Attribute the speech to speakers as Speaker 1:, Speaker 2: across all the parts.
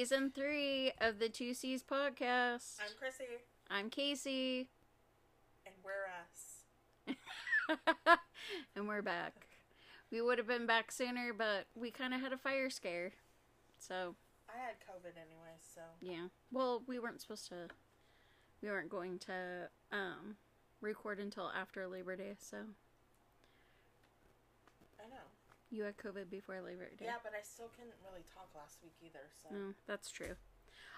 Speaker 1: season three of the Two C's podcast.
Speaker 2: I'm Chrissy,
Speaker 1: I'm Casey,
Speaker 2: and we're us.
Speaker 1: and we're back. We would have been back sooner, but we kind of had a fire scare. So,
Speaker 2: I had COVID anyway, so
Speaker 1: yeah. Well, we weren't supposed to. We weren't going to um, record until after Labor Day, so
Speaker 2: I know.
Speaker 1: You had COVID before Labor Day.
Speaker 2: Yeah, but I still couldn't really talk last week either. So
Speaker 1: Mm, that's true.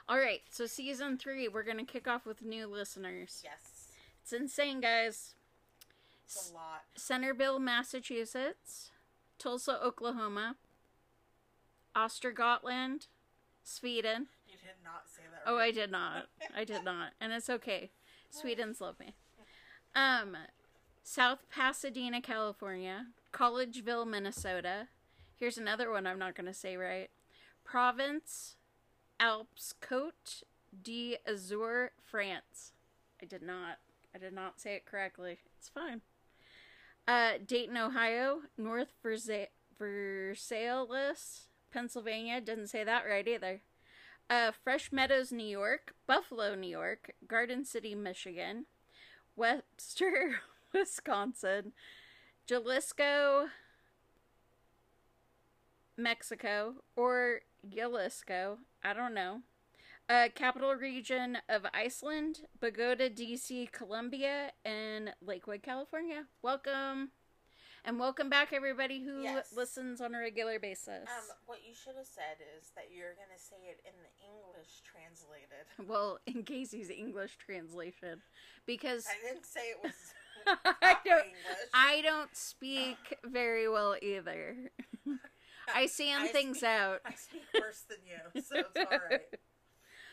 Speaker 1: All right, so season three, we're gonna kick off with new listeners.
Speaker 2: yes,
Speaker 1: It's insane, guys.
Speaker 2: it's a lot.
Speaker 1: Centerville, Massachusetts, Tulsa, Oklahoma, Ostergotland, Sweden.
Speaker 2: You did not say that.
Speaker 1: Oh,
Speaker 2: right.
Speaker 1: I did not. I did not, and it's okay. Sweden's love me. Um, South Pasadena, California, Collegeville, Minnesota. Here's another one I'm not gonna say right. Province, Alpes Côte d'Azur, France. I did not. I did not say it correctly. It's fine. Uh, Dayton, Ohio, North Versa- Versailles, Pennsylvania. Didn't say that right either. Uh, Fresh Meadows, New York, Buffalo, New York, Garden City, Michigan, Webster, Wisconsin, Jalisco, Mexico, or Jalisco, I don't know. Uh, capital region of Iceland, Bogota, DC, Colombia, and Lakewood, California. Welcome. And welcome back, everybody who
Speaker 2: Yes.
Speaker 1: listens on a regular basis.
Speaker 2: Um, what you should have said is that you're gonna say it in the English translated.
Speaker 1: Well, in Casey's English translation, because
Speaker 2: I didn't say it was
Speaker 1: I don't,
Speaker 2: English.
Speaker 1: I don't speak very well either. I sand
Speaker 2: I
Speaker 1: things
Speaker 2: speak-
Speaker 1: out,
Speaker 2: I speak worse than you, so it's all right.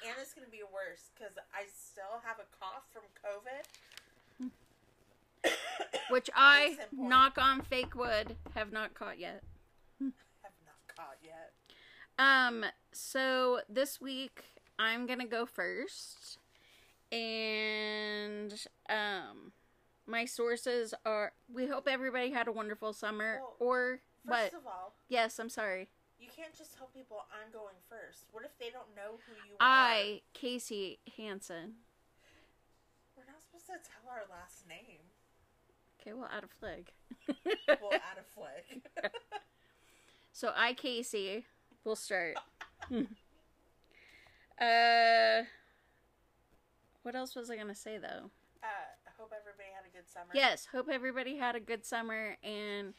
Speaker 2: And it's gonna be worse because I still have a cough from COVID.
Speaker 1: Which I
Speaker 2: Case in point.
Speaker 1: knock on fake wood have not caught yet.
Speaker 2: Have not caught yet.
Speaker 1: Um, so this week I'm gonna go first, and um, my sources are. We hope everybody had a wonderful summer,
Speaker 2: Well,
Speaker 1: or
Speaker 2: First
Speaker 1: what?
Speaker 2: of all,
Speaker 1: Yes, I'm sorry.
Speaker 2: you can't just tell people I'm going first. What if they don't know who you are?
Speaker 1: I, Casey Hansen.
Speaker 2: are? We're not supposed to tell our last name.
Speaker 1: Okay, well, out of flag.
Speaker 2: We'll add a flag.
Speaker 1: So I, Casey, will start. uh, what else was I gonna say though?
Speaker 2: uh, I hope everybody had a good summer.
Speaker 1: Yes, hope everybody had a good summer and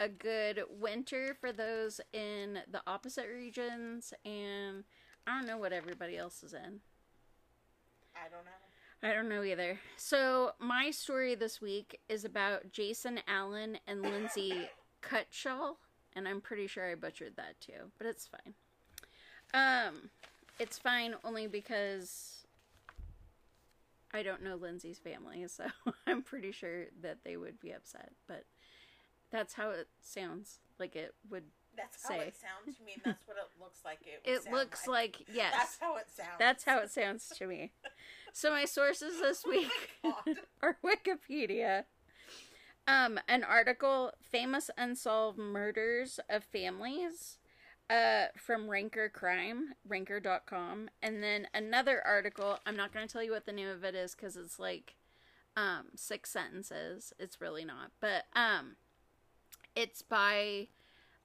Speaker 1: a good winter for those in the opposite regions, and I don't know what everybody else is in.
Speaker 2: I don't know.
Speaker 1: I don't know either. So my story this week is about Jason Allen and Lindsay Cutshaw, and I'm pretty sure I butchered that too, but it's fine. Um, it's fine only because I don't know Lindsay's family, so I'm pretty sure that they would be upset. But that's how it sounds like it would.
Speaker 2: That's how
Speaker 1: Say.
Speaker 2: it sounds to me. and That's what it looks like. It,
Speaker 1: It looks like yes.
Speaker 2: That's how it sounds.
Speaker 1: That's how it sounds to me. So my sources this week
Speaker 2: Oh
Speaker 1: are Wikipedia. Um, an article, Famous Unsolved Murders of Families, uh, from Ranker Crime, ranker.com. And then another article, I'm not going to tell you what the name of it is because it's like um, six sentences. It's really not. But um, it's by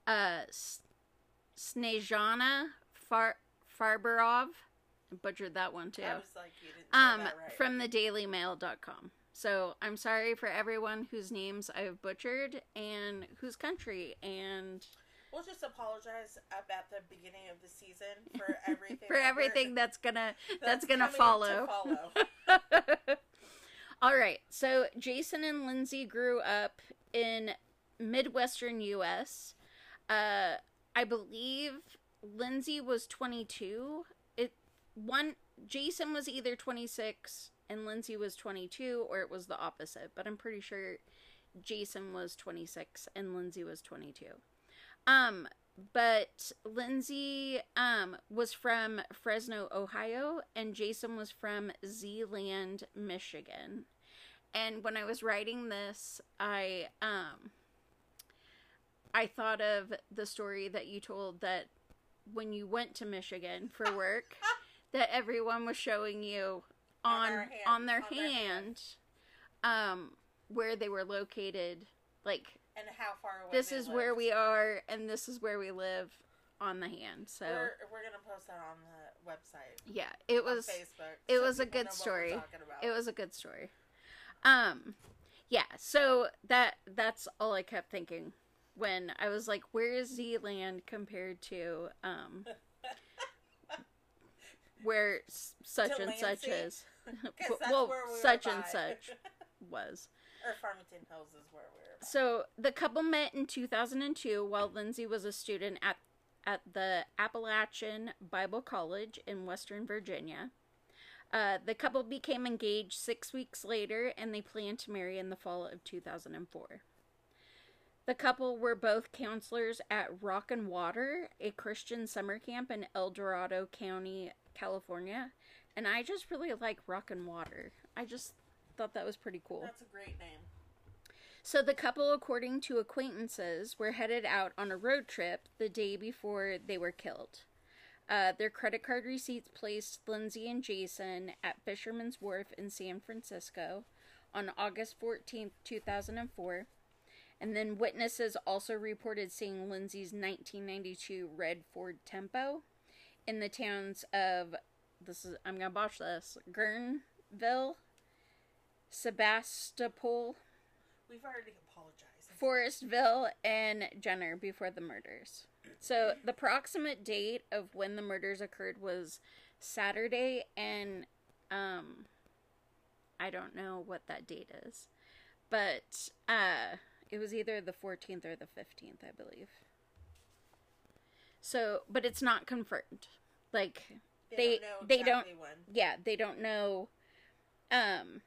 Speaker 1: uh, S- Snezhana Far- Farberov. Butchered that one too
Speaker 2: I was like, you didn't say
Speaker 1: um
Speaker 2: right.
Speaker 1: from the dailymail.com so i'm sorry for everyone whose names i've butchered and whose country and
Speaker 2: We'll just apologize up at the beginning of the season for everything.
Speaker 1: for
Speaker 2: that
Speaker 1: everything that's gonna that's, gonna follow
Speaker 2: follow.
Speaker 1: all right so jason and lindsay grew up in midwestern us uh i believe lindsay was 22 it one jason was either 26 and lindsay was 22 or it was the opposite but i'm pretty sure jason was 26 and lindsay was 22 um but lindsay um was from fresno ohio and jason was from Zeeland michigan. And when i was writing this i um i thought of the story that you told that when you went to Michigan for work that everyone was showing you
Speaker 2: On
Speaker 1: on
Speaker 2: their hand-
Speaker 1: on their
Speaker 2: on their
Speaker 1: hand um where they were located like
Speaker 2: and how far away.
Speaker 1: this is where we are and this is where we live on the hand so
Speaker 2: We're, we're gonna post that on the website.
Speaker 1: yeah it was
Speaker 2: Facebook.
Speaker 1: it
Speaker 2: so
Speaker 1: was a good
Speaker 2: know what we're
Speaker 1: story. it was a good story um yeah so that that's all i kept thinking when i was like where is Zeeland compared to um where such and such is well
Speaker 2: we
Speaker 1: such and
Speaker 2: by.
Speaker 1: such was
Speaker 2: or Farmington Hills is where we were. by.
Speaker 1: so the couple met in 2002 while lindsay was a student at at the appalachian bible college in western virginia uh, the couple became engaged six weeks later and they planned to marry in the fall of 2004 the couple were both counselors at rock and water a christian summer camp in el dorado county california and i just really like rock and water i just thought that was pretty cool
Speaker 2: That's a great name.
Speaker 1: so the couple, according to acquaintances, were headed out on a road trip the day before they were killed. Uh, their credit card receipts placed Lindsay and Jason at Fisherman's Wharf in San Francisco on August 14th, 2004. And then witnesses also reported seeing Lindsay's 1992 red Ford Tempo in the towns of this is I'm gonna botch this Guerneville, Sebastopol,
Speaker 2: We've already apologized.
Speaker 1: Forestville and Jenner before the murders. So the proximate date of when the murders occurred was Saturday and um I don't know what that date is. But uh it was either the 14th or the 15th, I believe. So, but it's not confirmed. Like
Speaker 2: They,
Speaker 1: they-
Speaker 2: don't know
Speaker 1: they don't-
Speaker 2: when.
Speaker 1: yeah, they don't know um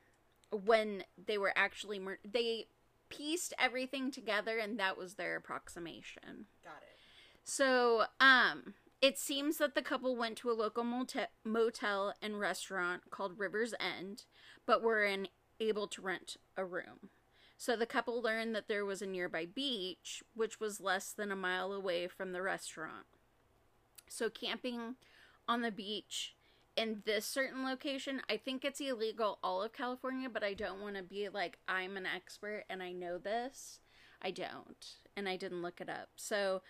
Speaker 1: when they were actually mur- they pieced everything together and that was their approximation.
Speaker 2: Got it.
Speaker 1: So, um it seems that the couple went to a local motel, motel and restaurant called River's End, but were unable to rent a room. So the couple learned that there was a nearby beach, which was less than a mile away from the restaurant. So camping on the beach in this certain location, I think it's illegal all of California, but I don't want to be like I'm an expert and I know this. I don't, and I didn't look it up. So,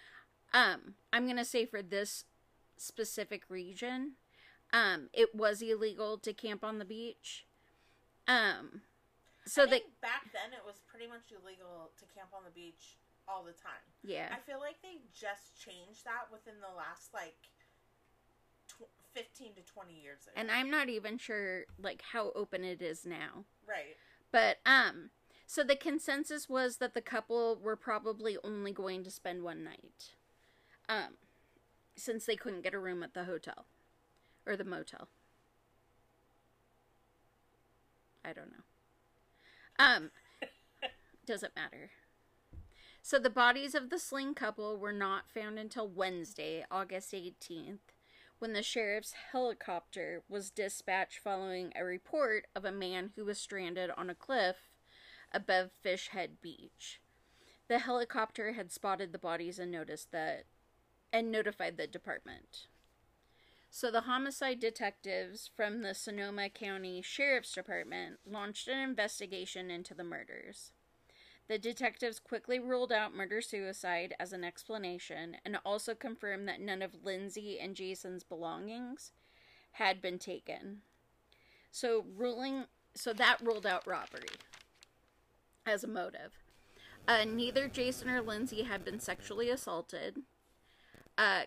Speaker 1: um, I'm gonna say for this specific region, um, it was illegal to camp on the beach. Um, so
Speaker 2: I think back then it was pretty much illegal to camp on the beach all the time.
Speaker 1: yeah,
Speaker 2: I feel like they just changed that within the last like tw- 15 to 20 years ago.
Speaker 1: and I'm not even sure like how open it is now.
Speaker 2: right.
Speaker 1: But um so the consensus was that the couple were probably only going to spend one night. Um since they couldn't get a room at the hotel or the motel. I don't know. Um doesn't matter. So the bodies of the slain couple were not found until Wednesday, August 18th, when the sheriff's helicopter was dispatched following a report of a man who was stranded on a cliff above Fish Head Beach. The helicopter had spotted the bodies and noticed that and notified the department. So the homicide detectives from the Sonoma County Sheriff's Department launched an investigation into the murders. The detectives quickly ruled out murder suicide as an explanation and also confirmed that none of Lindsay and Jason's belongings had been taken. So ruling so that ruled out robbery as a motive. Uh, neither Jason or Lindsay had been sexually assaulted. Uh,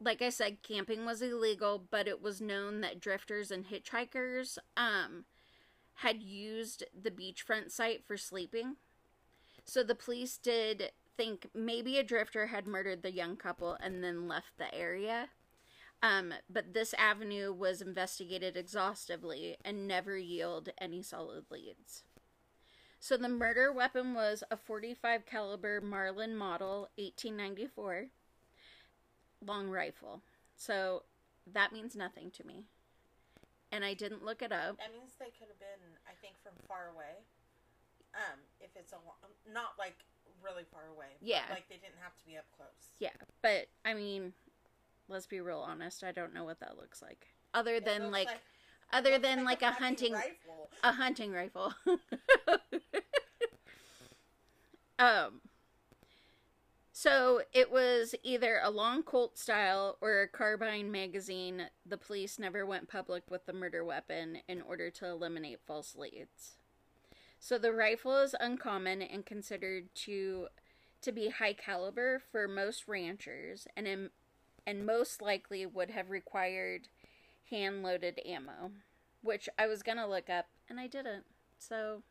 Speaker 1: like I said, camping was illegal, but it was known that drifters and hitchhikers um, had used the beachfront site for sleeping. So the police did think maybe a drifter had murdered the young couple and then left the area. Um, but this avenue was investigated exhaustively and never yielded any solid leads. So the murder weapon was a 45 caliber Marlin model 1894 long rifle. So that means nothing to me. And I didn't look it up.
Speaker 2: That means they could have been, I think, from far away. Um, if it's a lo- not like really far away.
Speaker 1: Yeah.
Speaker 2: like they didn't have to be up close.
Speaker 1: Yeah, but I mean, let's be real honest. I don't know what that looks like, other
Speaker 2: It
Speaker 1: than
Speaker 2: looks
Speaker 1: like, other than like a hunting
Speaker 2: rifle.
Speaker 1: a hunting rifle. um. So it was either a long Colt style or a carbine magazine. The police never went public with the murder weapon in order to eliminate false leads. So the rifle is uncommon and considered to to be high caliber for most ranchers and in, and most likely would have required hand loaded ammo, which I was going to look up and I didn't. So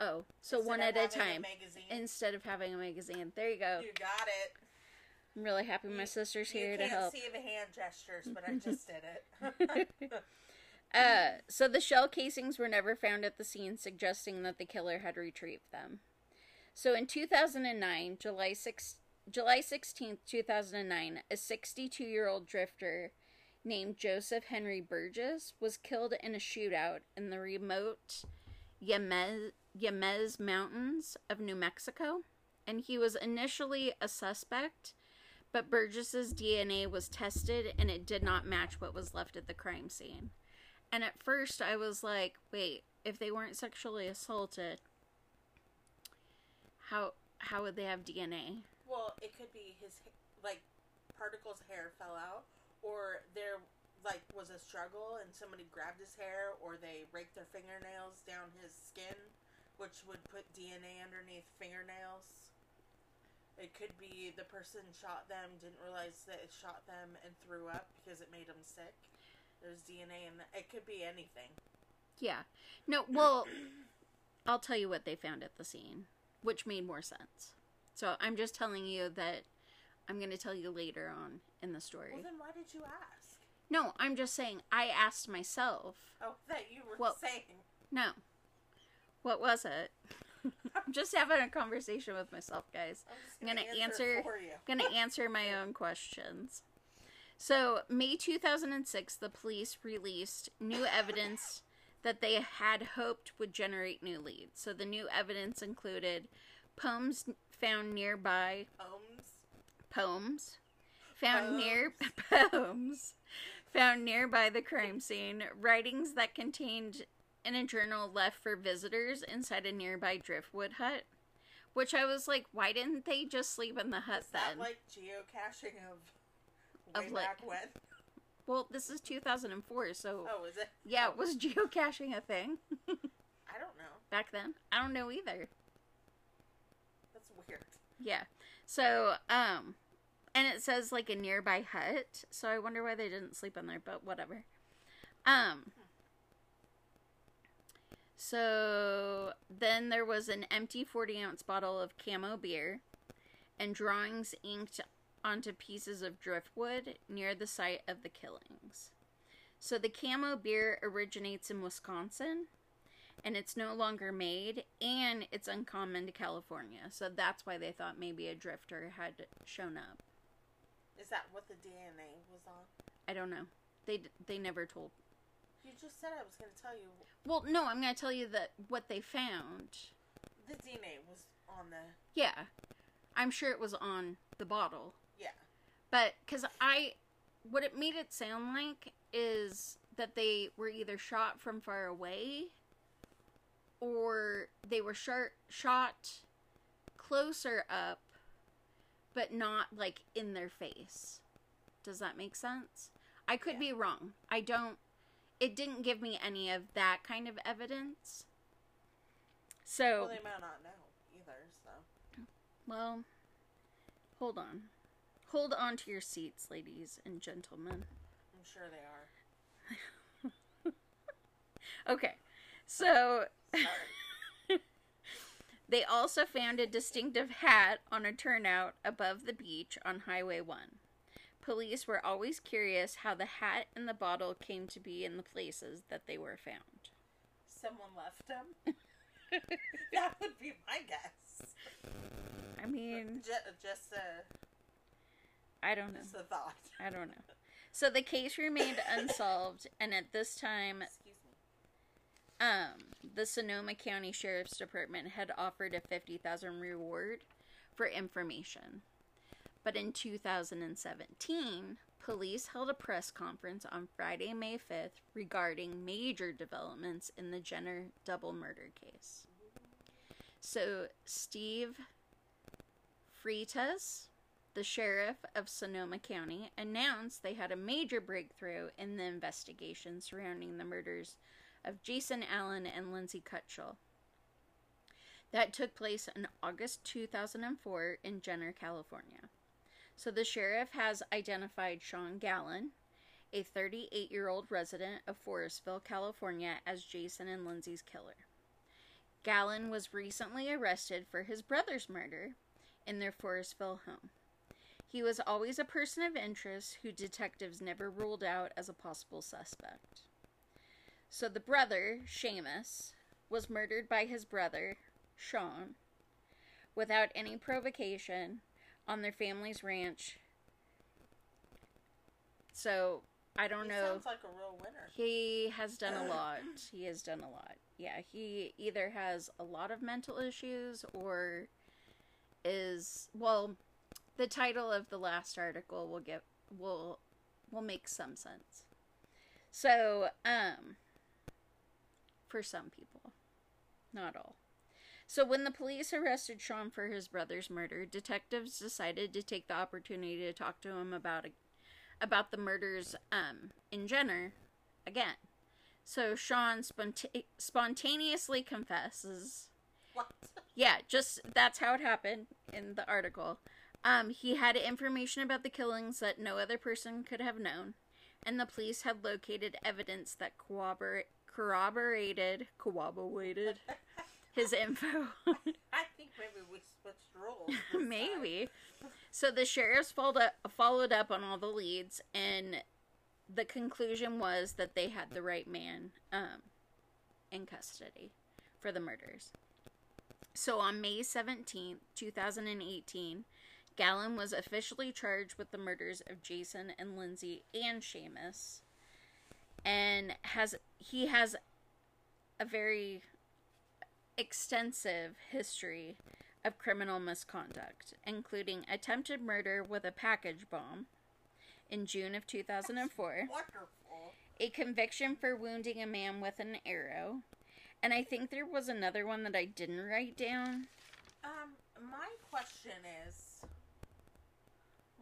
Speaker 1: Oh, so
Speaker 2: Instead
Speaker 1: one at a time
Speaker 2: magazine,
Speaker 1: instead of having a magazine. There you go.
Speaker 2: you got it.
Speaker 1: I'm really happy my
Speaker 2: You-
Speaker 1: sister's here to help.
Speaker 2: can't
Speaker 1: help.
Speaker 2: see the hand gestures, but I just did it.
Speaker 1: Uh, so the shell casings were never found at the scene, suggesting that the killer had retrieved them. So in 2009, July 6, July 16th, 2009, a 62-year-old drifter named Joseph Henry Burgess was killed in a shootout in the remote Yemez, Yemez Mountains of New Mexico, and he was initially a suspect, but Burgess's DNA was tested and it did not match what was left at the crime scene. And at first I was like, wait, if they weren't sexually assaulted, how how would they have DNA?
Speaker 2: well, it could be his like particles hair fell out, or there like was a struggle and somebody grabbed his hair, or they raked their fingernails down his skin, which would put DNA underneath fingernails. It could be the person shot them, didn't realize that it shot them, and threw up because it made them sick. There's DNA in that. It could be anything.
Speaker 1: Yeah. No, well, I'll tell you what they found at the scene, which made more sense. So I'm just telling you that I'm going to tell you later on in the story.
Speaker 2: Well, then why did you ask?
Speaker 1: No, I'm just saying I asked myself.
Speaker 2: Oh, that you were
Speaker 1: Well-
Speaker 2: saying.
Speaker 1: No. What was it? I'm just having a conversation with myself, guys.
Speaker 2: I'm,
Speaker 1: gonna
Speaker 2: answer,
Speaker 1: answer-. I'm going to answer my own questions. So, May 2006, the police released new evidence that they had hoped would generate new leads. So, the new evidence included poems found nearby,
Speaker 2: Poems.
Speaker 1: poems found
Speaker 2: Poems.
Speaker 1: near poems found nearby the crime scene, writings that contained in a journal left for visitors inside a nearby driftwood hut. Which I was like, why didn't they just sleep in the hut
Speaker 2: Is that
Speaker 1: then?
Speaker 2: like geocaching of
Speaker 1: Of,
Speaker 2: way
Speaker 1: like-
Speaker 2: back when?
Speaker 1: Well, this is 2004, so
Speaker 2: Oh, is it?
Speaker 1: yeah,
Speaker 2: Oh,
Speaker 1: was geocaching a thing
Speaker 2: I don't know.
Speaker 1: back then? I don't know either.
Speaker 2: That's weird.
Speaker 1: Yeah. So, um, and it says like a nearby hut, so I wonder why they didn't sleep in there, but whatever. Um, so then there was an empty 40 ounce bottle of camo beer and drawings inked onto pieces of driftwood near the site of the killings. So the camo beer originates in Wisconsin and it's no longer made and it's uncommon to California. So that's why they thought maybe a drifter had shown up.
Speaker 2: Is that what the DNA was on?
Speaker 1: I don't know. They d- they never told.
Speaker 2: You just said I was going to tell you
Speaker 1: Well, no, I'm going to tell you that what they found.
Speaker 2: the DNA was on the.
Speaker 1: Yeah. I'm sure it was on the bottle.
Speaker 2: Yeah.
Speaker 1: But cuz I what it made it sound like is that they were either shot from far away or they were shot shot closer up but not like in their face. Does that make sense? I could
Speaker 2: Yeah.
Speaker 1: be wrong. I don't it didn't give me any of that kind of evidence. So,
Speaker 2: Well, they might not know either, so.
Speaker 1: well, hold on. Hold on to your seats, ladies and gentlemen.
Speaker 2: I'm sure they are.
Speaker 1: Okay. So, they also found a distinctive hat on a turnout above the beach on Highway 1. Police were always curious how the hat and the bottle came to be in the places that they were found.
Speaker 2: Someone left them. that would be my guess.
Speaker 1: I mean,
Speaker 2: Just, just a,
Speaker 1: I don't know.
Speaker 2: just a thought.
Speaker 1: I don't know. So the case remained unsolved, and at this time,
Speaker 2: Excuse me.
Speaker 1: um, the Sonoma County Sheriff's Department had offered a 50000 reward for information. But in 2017, police held a press conference on Friday, May 5th regarding major developments in the Jenner double murder case. So, Steve Freitas, the sheriff of Sonoma County, announced they had a major breakthrough in the investigation surrounding the murders of Jason Allen and Lindsay Cutshall. That took place in August 2004 in Jenner, California. So the sheriff has identified Shaun Gallon, a 38 year old resident of Forestville, California, as Jason and Lindsay's killer. Gallen was recently arrested for his brother's murder in their Forestville home. He was always a person of interest who detectives never ruled out as a possible suspect. So the brother, Seamus, was murdered by his brother, Shaun, without any provocation on their family's ranch. So I don't
Speaker 2: He
Speaker 1: know.
Speaker 2: Sounds like a real winner.
Speaker 1: He has done a lot. He has done a lot. Yeah, he either has a lot of mental issues or is well, the title of the last article will get will will make some sense. So, um for some people, not all. So when the police arrested Shaun for his brother's murder, detectives decided to take the opportunity to talk to him about about the murders um, in Jenner again. So Sean sponta- spontaneously confesses.
Speaker 2: What?
Speaker 1: Yeah, just that's how it happened in the article. Um, he had information about the killings that no other person could have known, and the police had located evidence that corrobor- corroborated corroborated his info.
Speaker 2: I think maybe we switched roles.
Speaker 1: Maybe. So the sheriffs followed up, followed up on all the leads, and the conclusion was that they had the right man um, in custody for the murders. So on May 17th, 2018, Gallon was officially charged with the murders of Jason and Lindsay and Seamus. And has he has a very extensive history of criminal misconduct, including attempted murder with a package bomb in June of 2004,
Speaker 2: Wonderful.
Speaker 1: a conviction for wounding a man with an arrow, and I think there was another one that I didn't write down.
Speaker 2: Um, my question is,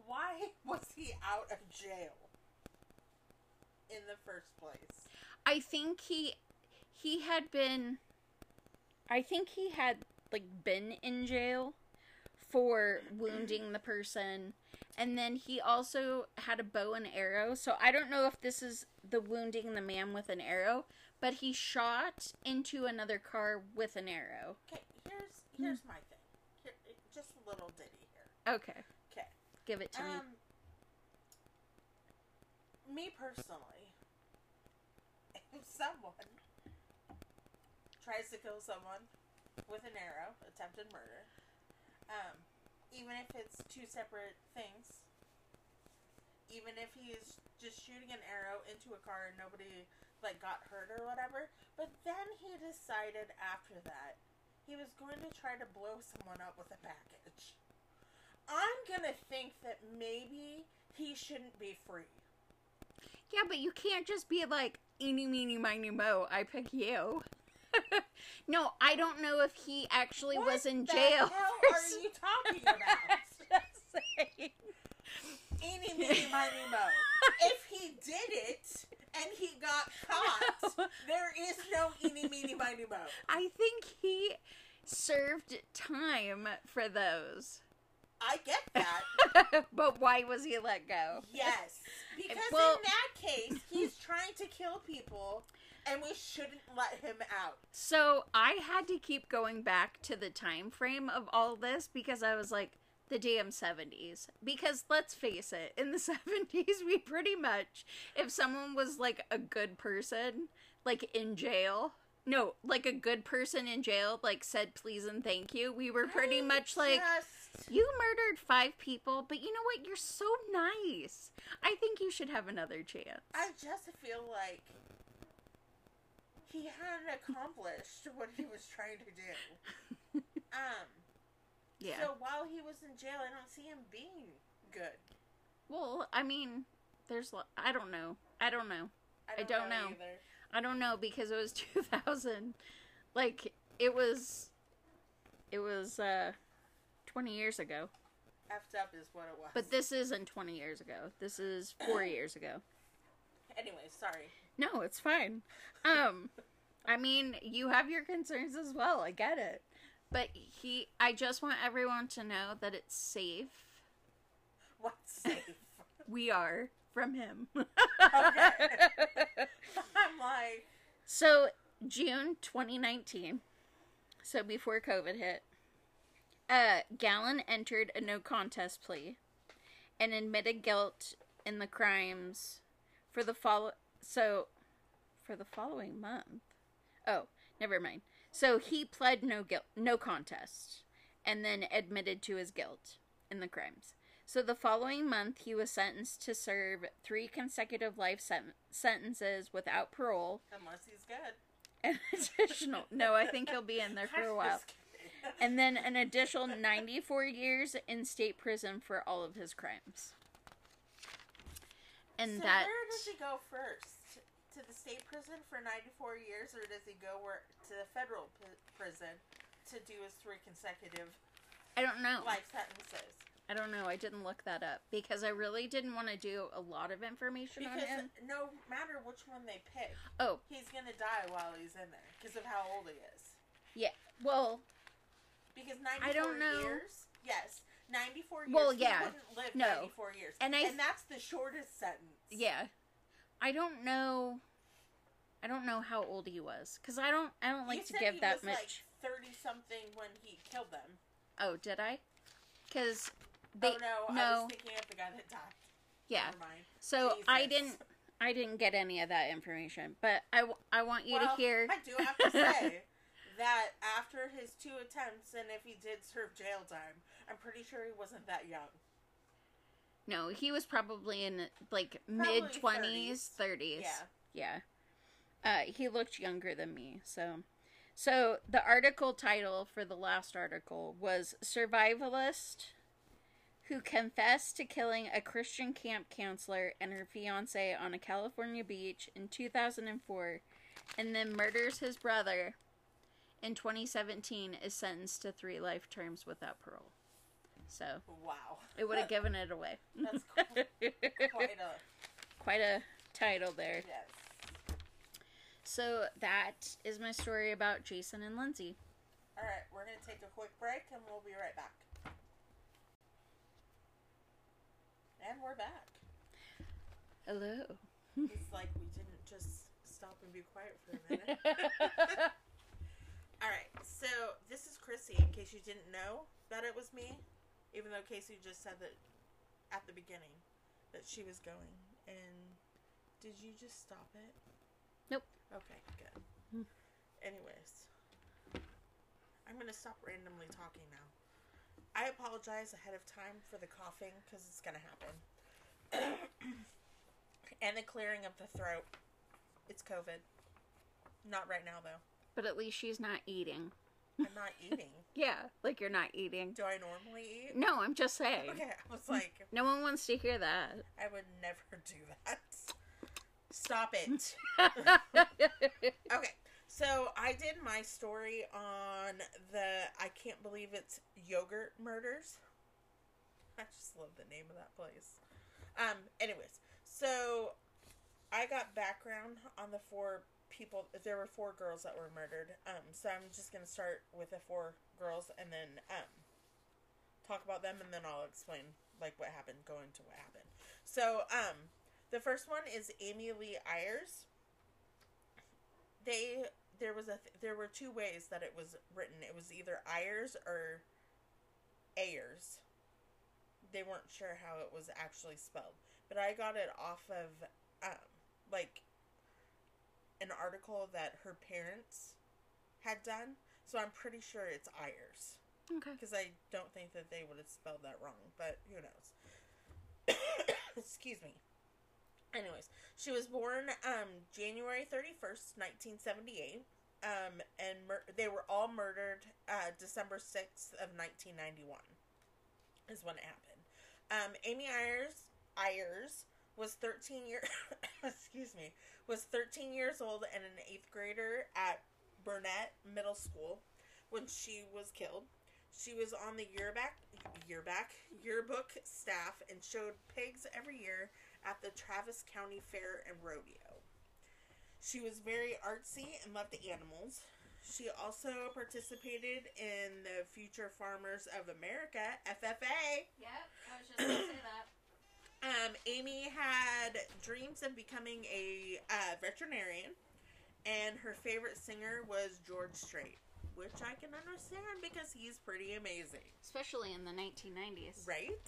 Speaker 2: why was he out of jail in the first place?
Speaker 1: I think he he had been I think he had like been in jail for wounding the person and then he also had a bow and arrow. So I don't know if this is the wounding the man with an arrow, but he shot into another car with an arrow.
Speaker 2: Okay, here's here's my thing. Here, just a little ditty here.
Speaker 1: Okay,
Speaker 2: Okay.
Speaker 1: give it to me.
Speaker 2: Um, me personally, if someone tries to kill someone with an arrow, attempted murder, um, even if it's two separate things, even if he's just shooting an arrow into a car and nobody like got hurt or whatever, but then he decided after that he was going to try to blow someone up with a package. I'm gonna think that maybe he shouldn't be free.
Speaker 1: Yeah, but you can't just be like, eeny, meeny, miny, mo, I pick you. no, I don't know if he actually
Speaker 2: What
Speaker 1: was in jail.
Speaker 2: What
Speaker 1: the hell
Speaker 2: are you talking about?
Speaker 1: Just saying.
Speaker 2: Eeny, meeny, miny, mo. If he did it and he got caught,
Speaker 1: No.
Speaker 2: there is no eeny, meeny, miny, mo.
Speaker 1: I think he served time for those.
Speaker 2: I get that.
Speaker 1: but why was he let go?
Speaker 2: Yes. Because
Speaker 1: Well-
Speaker 2: in that case, he's trying to kill people and we shouldn't let him out.
Speaker 1: So I had to keep going back to the time frame of all this because I was like, the damn 70s. Because let's face it, in the 70s, we pretty much, if someone was like a good person, like in jail, no, like a good person in jail, like said please and thank you, we were pretty
Speaker 2: I
Speaker 1: much like,
Speaker 2: just-
Speaker 1: you murdered five people, but you know what? You're so nice. I think you should have another chance.
Speaker 2: I just feel like he hadn't accomplished what he was trying to do. Um,
Speaker 1: Yeah.
Speaker 2: So while he was in jail, I don't see him being good.
Speaker 1: well, I mean, there's. I don't know. I don't know.
Speaker 2: I
Speaker 1: I
Speaker 2: don't,
Speaker 1: don't
Speaker 2: know,
Speaker 1: know.
Speaker 2: either.
Speaker 1: I don't know because it was 2000. Like it was. It was uh, 20 years ago.
Speaker 2: Effed up is what it was.
Speaker 1: But this isn't 20 years ago. This is four years ago.
Speaker 2: anyway, sorry.
Speaker 1: No, it's fine. Um, I mean, you have your concerns as well. I get it. But he, I just want everyone to know that it's safe.
Speaker 2: What's safe?
Speaker 1: We are from him.
Speaker 2: I'm like,
Speaker 1: So, June 2019, so before COVID hit, uh, Gallon entered a no contest plea and admitted guilt in the crimes for the follow. So, for the following month. Oh, never mind. So he pled no guilt, no contest, and then admitted to his guilt in the crimes. So the following month, he was sentenced to serve three consecutive life sen- sentences without parole
Speaker 2: unless he's good.
Speaker 1: an additional no i think he'll be in there for a while and then an additional 94 years in state prison for all of his crimes and
Speaker 2: so
Speaker 1: that
Speaker 2: where does he go first? To the state prison for 94 years, or does he go where to the federal p- prison to do his three consecutive
Speaker 1: i don't know
Speaker 2: life sentences?
Speaker 1: i don't know i didn't look that up because i really didn't want to do a lot of information on him
Speaker 2: no matter which one they pick,
Speaker 1: oh
Speaker 2: he's gonna die while he's in there because of how old he is.
Speaker 1: yeah well
Speaker 2: Because 94
Speaker 1: I don't know.
Speaker 2: years, yes, 94 years.
Speaker 1: Well,
Speaker 2: he
Speaker 1: yeah,
Speaker 2: wouldn't live
Speaker 1: no.
Speaker 2: 94 years,
Speaker 1: And I-
Speaker 2: and that's the shortest sentence.
Speaker 1: yeah i don't know i don't know how old he was because i don't i don't like to give
Speaker 2: he
Speaker 1: that
Speaker 2: was
Speaker 1: much
Speaker 2: like 30 something when he killed them.
Speaker 1: oh did i because they
Speaker 2: oh no, I was thinking of the guy that died.
Speaker 1: yeah. So I didn't I didn't get any of that information, but I, I want you
Speaker 2: well,
Speaker 1: to hear
Speaker 2: I do have to say that after his two attempts, and if he did serve jail time, I'm pretty sure he wasn't that young.
Speaker 1: No, he was probably in like mid 20s, 30s.
Speaker 2: Yeah.
Speaker 1: Yeah. Uh he looked younger than me, so so the article title for the last article was Survivalist who confessed to killing a Christian camp counselor and her fiance on a California beach in 2004 and then murders his brother in 2017 is sentenced to 3 life terms without parole. So,
Speaker 2: Wow.
Speaker 1: it would have given it away.
Speaker 2: That's quite, quite a
Speaker 1: Quite a title there.
Speaker 2: yes.
Speaker 1: So that is my story about Jason and Lindsay.
Speaker 2: All right, we're gonna take a quick break, and we'll be right back. And we're back.
Speaker 1: Hello.
Speaker 2: It's like we didn't just stop and be quiet for a minute. All right, so this is Chrissy. In case you didn't know that it was me, even though Casey just said that at the beginning that she was going. And did you just stop it?
Speaker 1: Nope.
Speaker 2: Okay, good.
Speaker 1: Hmm.
Speaker 2: Anyways, I'm gonna stop randomly talking now. I apologize ahead of time for the coughing because it's gonna happen. and the clearing of the throat. It's COVID. Not right now though.
Speaker 1: but at least she's not eating.
Speaker 2: I'm not eating.
Speaker 1: Yeah, like you're not eating.
Speaker 2: Do I normally eat?
Speaker 1: No, I'm just saying.
Speaker 2: Okay, I was like,
Speaker 1: No one wants to hear that.
Speaker 2: I would never do that. Stop it. Okay, so I did my story on the I can't believe it's yogurt murders. I just love the name of that place. Um, anyways, so I got background on the four people. There were four girls that were murdered. Um, so I'm just gonna start with the four girls and then um talk about them and then I'll explain like what happened, go into what happened. So um, the first one is Amy Lee Ayers they there was a th- there were two ways that it was written. It was either Ayers or Ayers. They weren't sure how it was actually spelled, but I got it off of um, like an article that her parents had done. So I'm pretty sure it's Ayers
Speaker 1: okay.
Speaker 2: because I don't think that they would have spelled that wrong, but who knows? Excuse me. Anyways, she was born um, January 31st, 1978. Um, and mur- they were all murdered uh, December 6th of 1991 is when it happened. Um, Amy Ayers, Ayers was 13 year excuse me was 13 years old and an eighth grader at Burnet Middle School when she was killed. She was on the yearback yearback yearbook staff and showed pigs every year at the Travis County Fair and Rodeo. She was very artsy and loved the animals. She also participated in the Future Farmers of America (FFA).
Speaker 1: Yep, I was just gonna say that.
Speaker 2: Um, Amy had dreams of becoming a uh, veterinarian, and her favorite singer was George Strait, which I can understand because he's pretty amazing,
Speaker 1: Especially in the 1990s.
Speaker 2: right?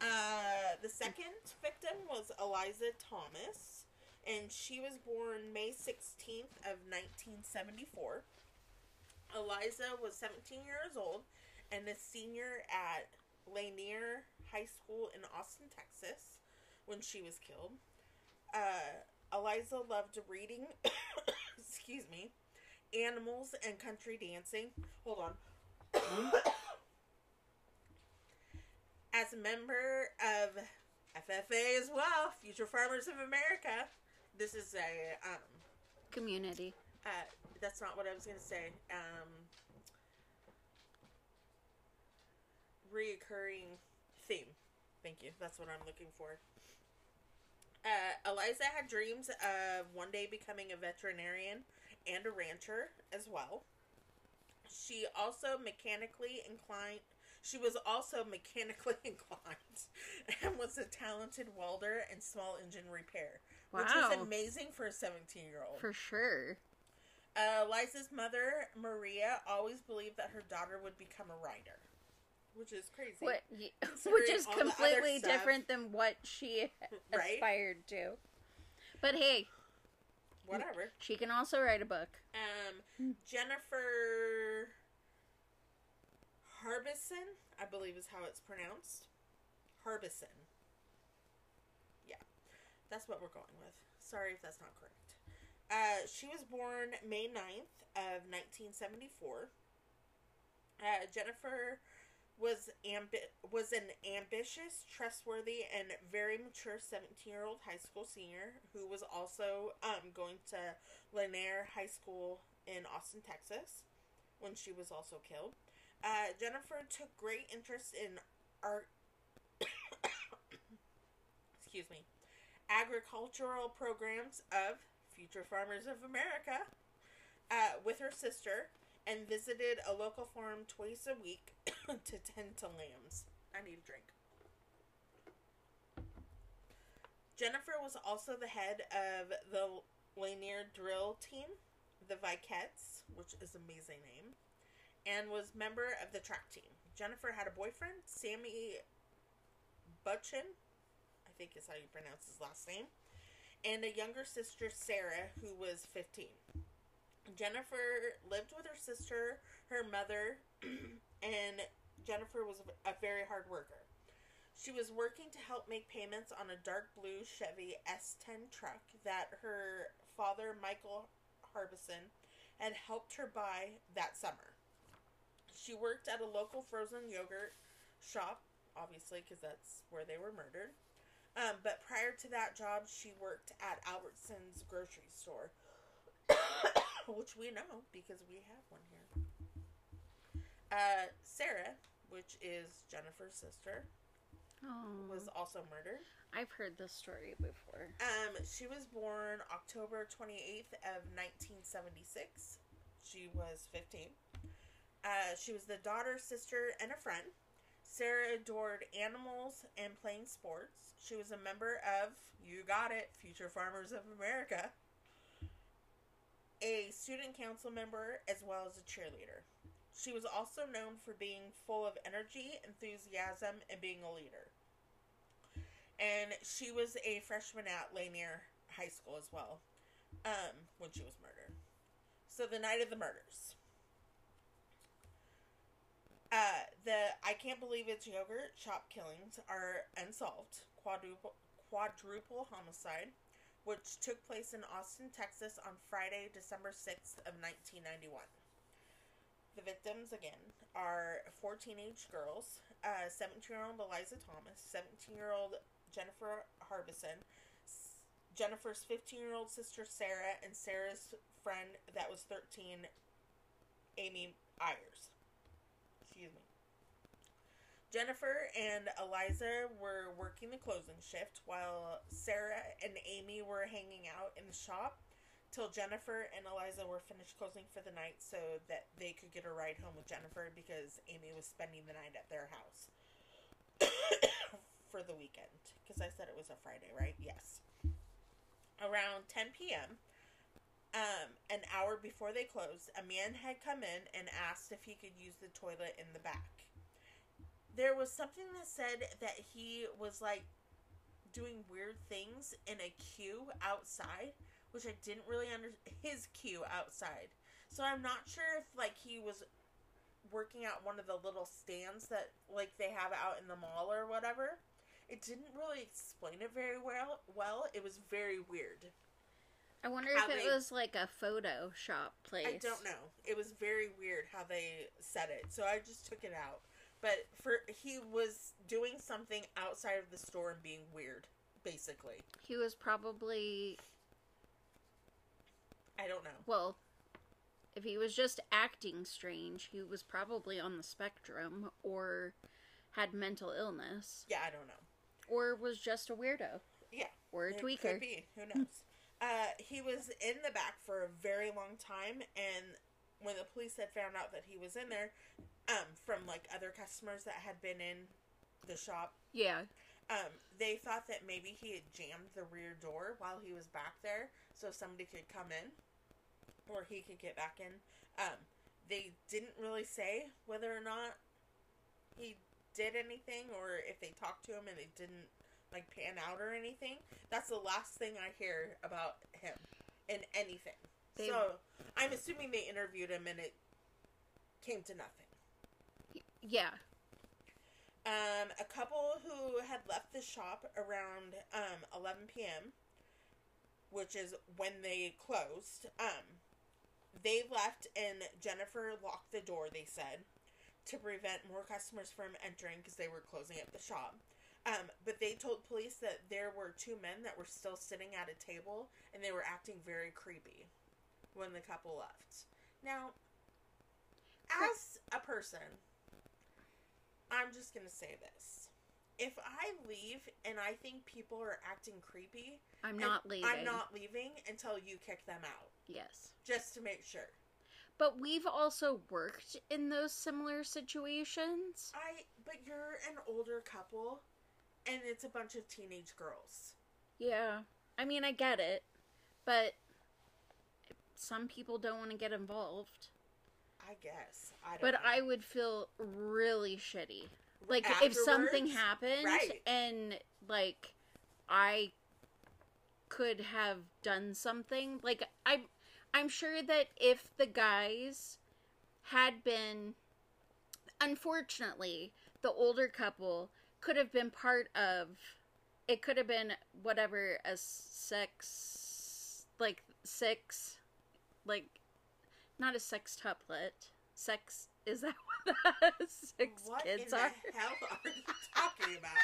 Speaker 2: Uh, the second victim was Eliza Thomas, and she was born May 16th of 1974. Eliza was 17 years old and a senior at Lanier High School in Austin, Texas, when she was killed. Uh, Eliza loved reading, excuse me, animals, and country dancing. Hold on. As a member of FFA as well, Future Farmers of America, this is a um,
Speaker 1: Community.
Speaker 2: uh, that's not what I was gonna say. Um, reoccurring theme. Thank you. That's what I'm looking for. Uh, Eliza had dreams of one day becoming a veterinarian and a rancher as well. She also mechanically inclined. She was also mechanically inclined and was a talented welder and small engine repair, which
Speaker 1: Wow.
Speaker 2: is amazing for a 17 year old.
Speaker 1: For sure.
Speaker 2: Uh, Liza's mother, Maria, always believed that her daughter would become a writer, which is crazy.
Speaker 1: What, which is completely
Speaker 2: stuff.
Speaker 1: different than what she
Speaker 2: Right?
Speaker 1: aspired to. But hey,
Speaker 2: Whatever.
Speaker 1: she can also write a book.
Speaker 2: Um, Jennifer Harbison, I believe is how it's pronounced. Harbison. Yeah, that's what we're going with. Sorry if that's not correct. Uh, she was born May 9th of 1974. Uh, Jennifer was ambi- was an ambitious, trustworthy, and very mature 17-year-old high school senior who was also um, going to Lanier High School in Austin, Texas, when she was also killed. Uh, Jennifer took great interest in art. excuse me, agricultural programs of Future Farmers of America uh, with her sister and visited a local farm twice a week to tend to lambs. I need a drink. Jennifer was also the head of the Lanier drill team, the Vikettes, which is an amazing name, and was member of the track team. Jennifer had a boyfriend, Sammy Butchin, I think is how you pronounce his last name, and a younger sister, Sarah, who was 15. Jennifer lived with her sister, her mother, and Jennifer was a very hard worker. She was working to help make payments on a dark blue Chevy S10 truck that her father, Michael Harbison, had helped her buy that summer. She worked at a local frozen yogurt shop, obviously, because that's where they were murdered. Um, but prior to that job, she worked at Albertson's grocery store, which we know because we have one here. Uh, Sarah, which is Jennifer's sister,
Speaker 1: Oh,
Speaker 2: was also murdered.
Speaker 1: I've heard this story before.
Speaker 2: Um, she was born October 28th of 1976. She was 15. Uh, she was the daughter, sister, and a friend. Sarah adored animals and playing sports. She was a member of, you got it, Future Farmers of America, a student council member, as well as a cheerleader. She was also known for being full of energy, enthusiasm, and being a leader. And she was a freshman at Lanier High School as well um, when she was murdered. So the night of the murders. Uh, the I can't believe it's yogurt shop killings are unsolved. Quadruple quadruple homicide, which took place in Austin, Texas on Friday, December 6th of 1991. The victims, again, are four teenage girls, 17-year-old Eliza Thomas, 17-year-old Jennifer Harbison, S- Jennifer's 15-year-old sister Sarah, and Sarah's friend that was 13, Amy Ayers. Jennifer and Eliza were working the closing shift while Sarah and Amy were hanging out in the shop till Jennifer and Eliza were finished closing for the night so that they could get a ride home with Jennifer because Amy was spending the night at their house for the weekend. Because I said it was a Friday, right? Yes. Around 10 p.m., um, an hour before they closed, a man had come in and asked if he could use the toilet in the back. There was something that said that he was like doing weird things in a queue outside, which I didn't really under his queue outside. So I'm not sure if like he was working at one of the little stands that like they have out in the mall or whatever. It didn't really explain it very well. Well, it was very weird.
Speaker 1: I wonder if it
Speaker 2: they-
Speaker 1: was like a photo shop place.
Speaker 2: I don't know. It was very weird how they said it, so I just took it out. But for he was doing something outside of the store and being weird, basically.
Speaker 1: He was probably
Speaker 2: I don't know.
Speaker 1: well. If he was just acting strange, he was probably on the spectrum or had mental illness
Speaker 2: Yeah, I don't know.
Speaker 1: or was just a weirdo
Speaker 2: Yeah,
Speaker 1: or a
Speaker 2: it
Speaker 1: tweaker.
Speaker 2: could be. Who knows? uh, he was in the back for a very long time, and when the police had found out that he was in there, um, from like other customers that had been in the shop,
Speaker 1: Yeah.
Speaker 2: um, they thought that maybe he had jammed the rear door while he was back there, so somebody could come in, or he could get back in. Um, they didn't really say whether or not he did anything, or if they talked to him and it didn't like pan out or anything. That's the last thing I hear about him in anything.
Speaker 1: They-
Speaker 2: so I'm assuming they interviewed him and it came to nothing.
Speaker 1: Yeah.
Speaker 2: Um, a couple who had left the shop around um, 11 p.m., which is when they closed, um, they left and Jennifer locked the door, they said, to prevent more customers from entering because they were closing up the shop. Um, but they told police that there were two men that were still sitting at a table and they were acting very creepy when the couple left. Now, as a person, I'm just gonna say this. If I leave and I think people are acting creepy,
Speaker 1: I'm not leaving.
Speaker 2: I'm not leaving until you kick them out,
Speaker 1: Yes.
Speaker 2: just to make sure.
Speaker 1: But we've also worked in those similar situations.
Speaker 2: I, but you're an older couple, and it's a bunch of teenage girls.
Speaker 1: Yeah. I mean, I get it. But some people don't want to get involved.
Speaker 2: I guess. I don't
Speaker 1: But
Speaker 2: know.
Speaker 1: I would feel really shitty. Like if something happened
Speaker 2: Right.
Speaker 1: and like I could have done something, like I I'm sure that if the guys had been unfortunately, the older couple could have been part of it could have been whatever a sex like six like not a sextuplet. Sex is that what the six
Speaker 2: What
Speaker 1: kids
Speaker 2: in
Speaker 1: are?
Speaker 2: the hell are you talking about?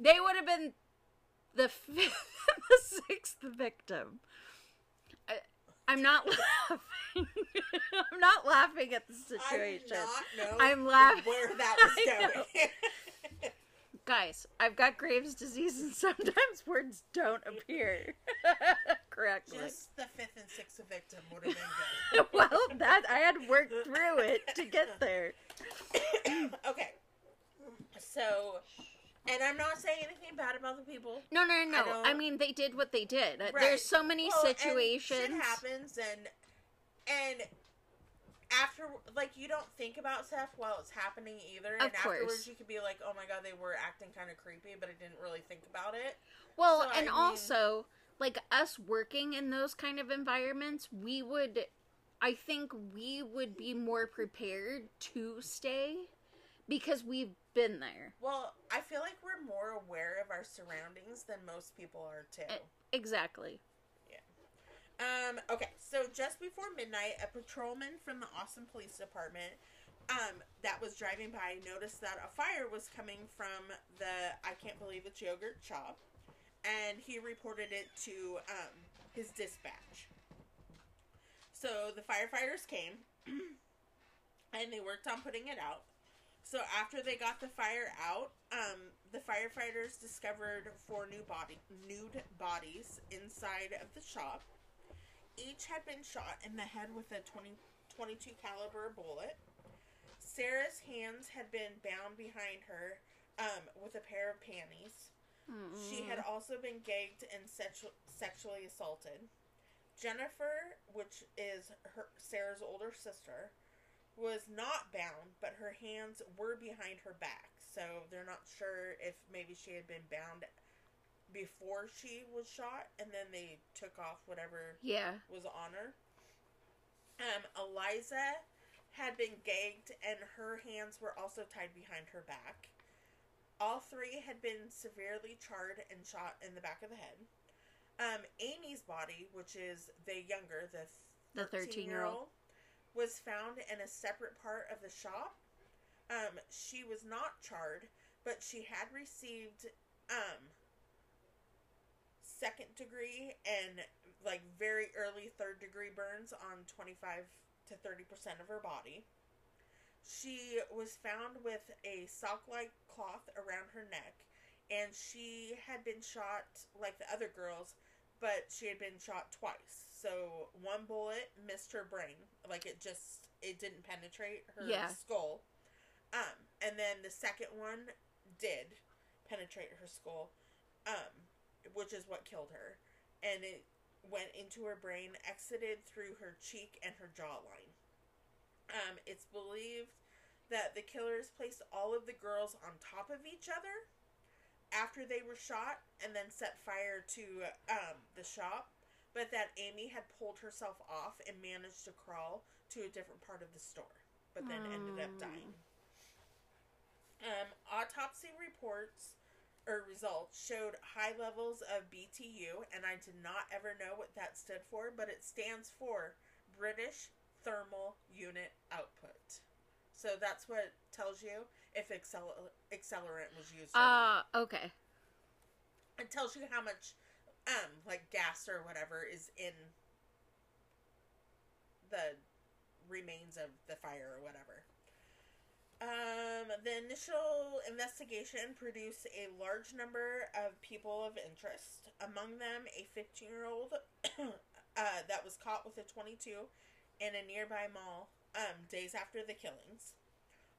Speaker 1: They would have been the fifth, the sixth victim. I, I'm not laughing. I'm not laughing at the situation.
Speaker 2: I do not know
Speaker 1: I'm laughing.
Speaker 2: where that was going.
Speaker 1: Guys, I've got Graves' disease, and sometimes words don't appear correctly.
Speaker 2: Just the fifth and sixth victim would have been good.
Speaker 1: well, that I had worked through it to get there.
Speaker 2: okay. So, and I'm not saying anything bad about the people.
Speaker 1: No, no, no.
Speaker 2: don't-
Speaker 1: I, mean, they did what they did. Uh,
Speaker 2: Right.
Speaker 1: There's so many
Speaker 2: Well, and
Speaker 1: situations.
Speaker 2: shit happens, and and after, like, you don't think about stuff while it's happening either.
Speaker 1: Of
Speaker 2: and afterwards,
Speaker 1: course.
Speaker 2: you could be like, "Oh my god, they were acting kind of creepy," but I didn't really think about it.
Speaker 1: Well,
Speaker 2: So, I
Speaker 1: and
Speaker 2: mean-
Speaker 1: also, like us working in those kind of environments, we would, I think we would be more prepared to stay because we've been there.
Speaker 2: Well, I feel like we're more aware of our surroundings than most people are too.
Speaker 1: Exactly.
Speaker 2: Um, okay, so just before midnight, a patrolman from the Austin Police Department um, that was driving by noticed that a fire was coming from the I can't believe it's yogurt shop, and he reported it to um, his dispatch. So the firefighters came, and they worked on putting it out. So after they got the fire out, um, the firefighters discovered four new body nude bodies inside of the shop. Each had been shot in the head with a 20, 22 caliber bullet. Sarah's hands had been bound behind her um, with a pair of panties. She had also been gagged and sexu- sexually assaulted. Jennifer, which is her Sarah's older sister, was not bound, but her hands were behind her back. So they're not sure if maybe she had been bound before she was shot, and then they took off whatever
Speaker 1: Yeah.
Speaker 2: was on her. Um, Eliza had been gagged, and her hands were also tied behind her back. All three had been severely charred and shot in the back of the head. Um, Amy's body, which is the younger, the
Speaker 1: The 13-year-old.
Speaker 2: was found in a separate part of the shop. Um, she was not charred, but she had received um, second degree and like very early third degree burns on 25 to 30% of her body. She was found with a sock like cloth around her neck, and she had been shot like the other girls, but she had been shot twice. So one bullet missed her brain, like it just it didn't penetrate her
Speaker 1: Yeah.
Speaker 2: skull. Um, and then the second one did penetrate her skull, um, which is what killed her, and it went into her brain, exited through her cheek and her jawline. Um, it's believed that the killers placed all of the girls on top of each other after they were shot and then set fire to um, the shop, but that Amy had pulled herself off and managed to crawl to a different part of the store, but then ended up
Speaker 1: Hmm.
Speaker 2: dying. Um, autopsy reports or results showed high levels of BTU, and I did not ever know what that stood for, but it stands for British Thermal Unit Output. So that's what tells you if accel- accelerant was used. not.
Speaker 1: Uh, okay.
Speaker 2: It tells you how much, um, like gas or whatever is in the remains of the fire or whatever. Um, the initial investigation produced a large number of people of interest. Among them, a 15 year old uh, that was caught with a 22 in a nearby mall um, days after the killings.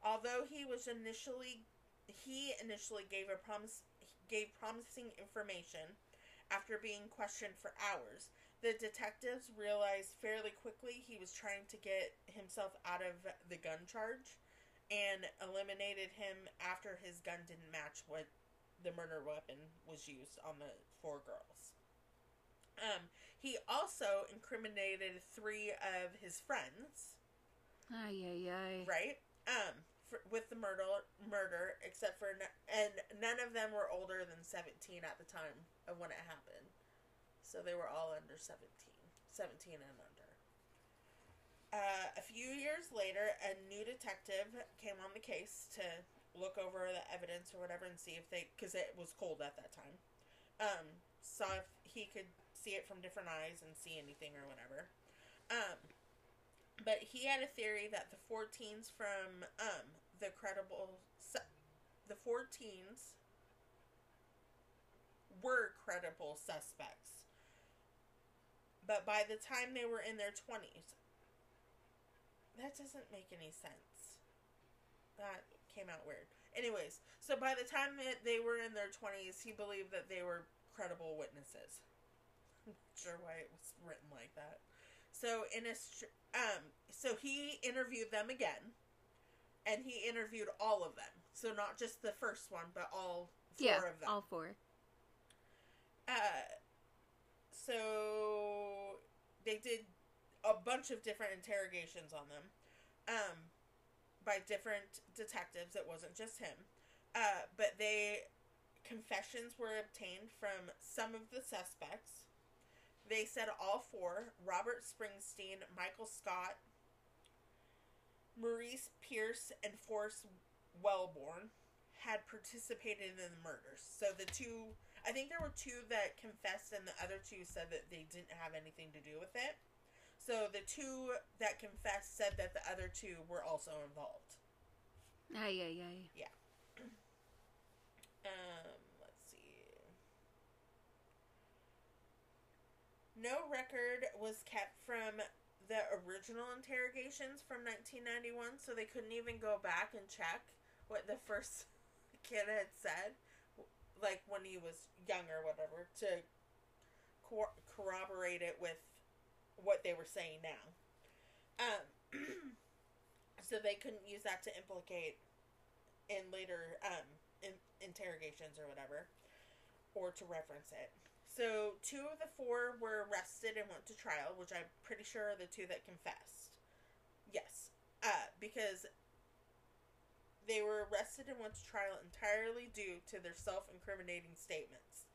Speaker 2: Although he was initially he initially gave a promise gave promising information after being questioned for hours. The detectives realized fairly quickly he was trying to get himself out of the gun charge and eliminated him after his gun didn't match what the murder weapon was used on the four girls. Um, he also incriminated three of his friends
Speaker 1: Ay, ay, ay.
Speaker 2: right? Um, for, with the murder, murder, except for and none of them were older than seventeen at the time of when it happened, so they were all under 17, 17 and under. Uh, a few years later, a new detective came on the case to look over the evidence or whatever and see if they, because it was cold at that time, um, saw if he could see it from different eyes and see anything or whatever. Um, but he had a theory that the four teens from um the credible the four teens were credible suspects but by the time they were in their 20s that doesn't make any sense. That came out weird. Anyways so by the time that they were in their 20s he believed that they were credible witnesses. I'm not sure why it was written like that. So in a um so he interviewed them again and he interviewed all of them. So not just the first one but all four
Speaker 1: Yeah,
Speaker 2: of them.
Speaker 1: all four.
Speaker 2: uh so they did a bunch of different interrogations on them um by different detectives. It wasn't just him. Uh, but they confessions were obtained from some of the suspects. They said all four Robert Springsteen, Michael Scott, Maurice Pierce, and Forrest Welborn had participated in the murders. So the two, I think there were two that confessed, and the other two said that they didn't have anything to do with it. So the two that confessed said that the other two were also involved.
Speaker 1: Ay, ay, ay.
Speaker 2: Um, let's see. No record was kept from the original interrogations from 1991, so they couldn't even go back and check what the first kid had said, like when he was young or whatever, to cor- corroborate it with what they were saying now. Um, so they couldn't use that to implicate in later um, in, interrogations or whatever, or to reference it. So two of the four were arrested and went to trial, which I'm pretty sure are the two that confessed. Yes, uh, because they were arrested and went to trial entirely due to their self-incriminating statements.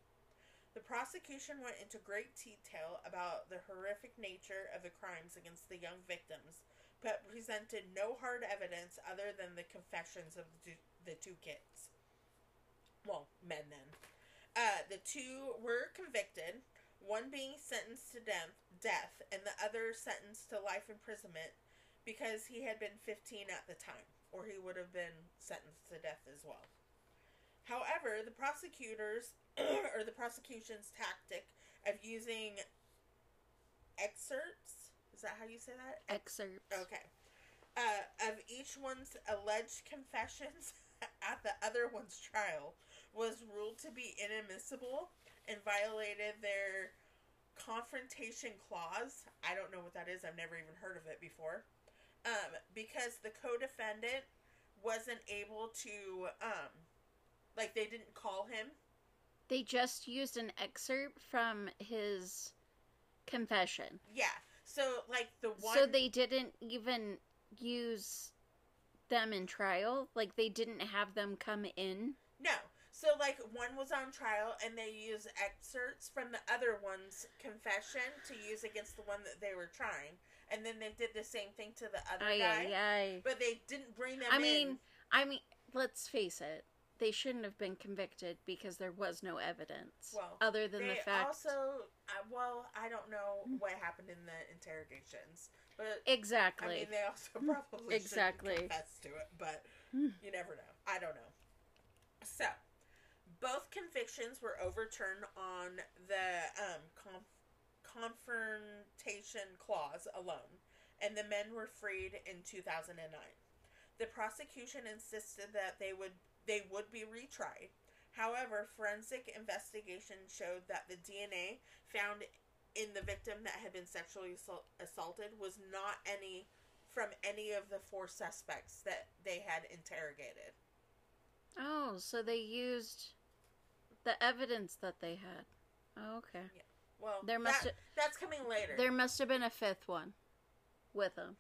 Speaker 2: The prosecution went into great detail about the horrific nature of the crimes against the young victims, but presented no hard evidence other than the confessions of the two, kids. Well, men then. Uh, the two were convicted, one being sentenced to death, death, and the other sentenced to life imprisonment because he had been 15 at the time, or he would have been sentenced to death as well. However, the prosecutors, or the prosecution's tactic of using excerpts, is that how you say that?
Speaker 1: Excerpts.
Speaker 2: Okay. Uh, of each one's alleged confessions at the other one's trial was ruled to be inadmissible and violated their confrontation clause. I don't know what that is. I've never even heard of it before. Um, because the co-defendant wasn't able to, um, like they didn't call him.
Speaker 1: They just used an excerpt from his confession.
Speaker 2: Yeah. So like the one.
Speaker 1: So they didn't even use them in trial? Like they didn't have them come in?
Speaker 2: No. So like one was on trial and they use excerpts from the other one's confession to use against the one that they were trying. And then they did the same thing to the other
Speaker 1: Ay,
Speaker 2: guy.
Speaker 1: ay, ay.
Speaker 2: But they didn't bring them
Speaker 1: I
Speaker 2: in.
Speaker 1: mean, I mean, let's face it. They shouldn't have been convicted because there was no evidence
Speaker 2: Well,
Speaker 1: other than
Speaker 2: they
Speaker 1: the fact
Speaker 2: also uh, well, I don't know what happened in the interrogations. But
Speaker 1: exactly.
Speaker 2: I mean they also probably
Speaker 1: Exactly.
Speaker 2: confess to it, but you never know. I don't know. So, both convictions were overturned on the um, conf- confrontation clause alone, and the men were freed in 2009. The prosecution insisted that they would they would be retried. However, forensic investigation showed that the DNA found in the victim that had been sexually assault- assaulted was not any from any of the four suspects that they had interrogated.
Speaker 1: oh, so they used the evidence that they had. Oh, okay.
Speaker 2: Well,
Speaker 1: There must
Speaker 2: that, that's coming later.
Speaker 1: There must have been a fifth one with them.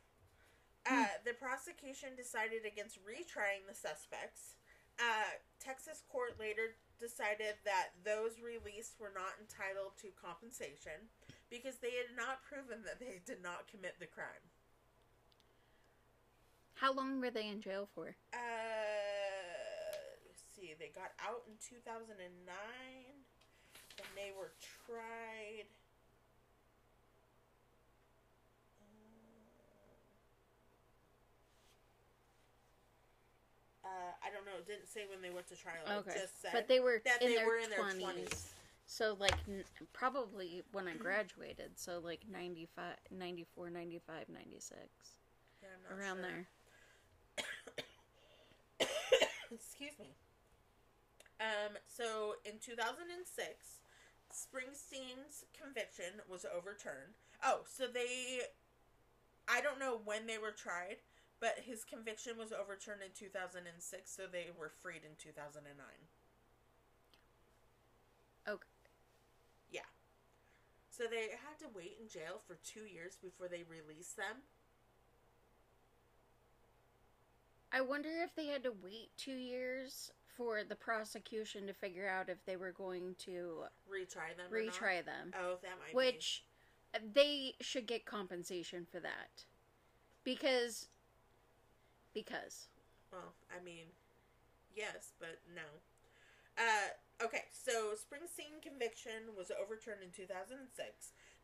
Speaker 2: Uh, the prosecution decided against retrying the suspects. Uh, Texas court later decided that those released were not entitled to compensation because they had not proven that they did not commit the crime.
Speaker 1: How long were they in jail for?
Speaker 2: Uh, let's see, they got out in 2009 and they were tried. Uh, I don't know. It didn't say when they went to trial.
Speaker 1: Okay.
Speaker 2: It just said
Speaker 1: But they were
Speaker 2: that
Speaker 1: in
Speaker 2: they
Speaker 1: their
Speaker 2: were in their
Speaker 1: 20s.
Speaker 2: 20s.
Speaker 1: So, like, n- probably when I graduated. So, like, 95, 94, 95, 96.
Speaker 2: Yeah, I'm not
Speaker 1: Around
Speaker 2: sure.
Speaker 1: there.
Speaker 2: Excuse me. Um, so in 2006, Springsteen's conviction was overturned. Oh, so they. I don't know when they were tried, but his conviction was overturned in 2006, so they were freed in 2009.
Speaker 1: Okay.
Speaker 2: Yeah. So they had to wait in jail for two years before they released them.
Speaker 1: I wonder if they had to wait two years for the prosecution to figure out if they were going to
Speaker 2: Retry them. or not?
Speaker 1: retry them.
Speaker 2: Oh, that might
Speaker 1: Which uh, they should get compensation for that. Because because.
Speaker 2: Well, I mean, yes, but no. Uh, okay, so Springsteen conviction was overturned in 2006.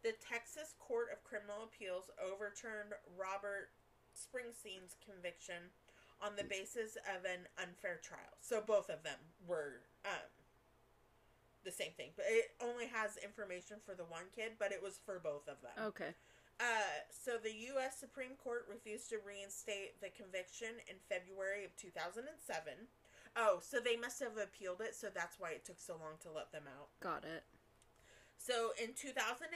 Speaker 2: The Texas Court of Criminal Appeals overturned Robert Springsteen's conviction on the basis of an unfair trial. So both of them were um, the same thing, but it only has information for the one kid, but it was for both of them.
Speaker 1: okay.
Speaker 2: Uh, so the U.S. Supreme Court refused to reinstate the conviction in February of 2007. Oh, so they must have appealed it, so that's why it took so long to let them out.
Speaker 1: Got it.
Speaker 2: So in 2008,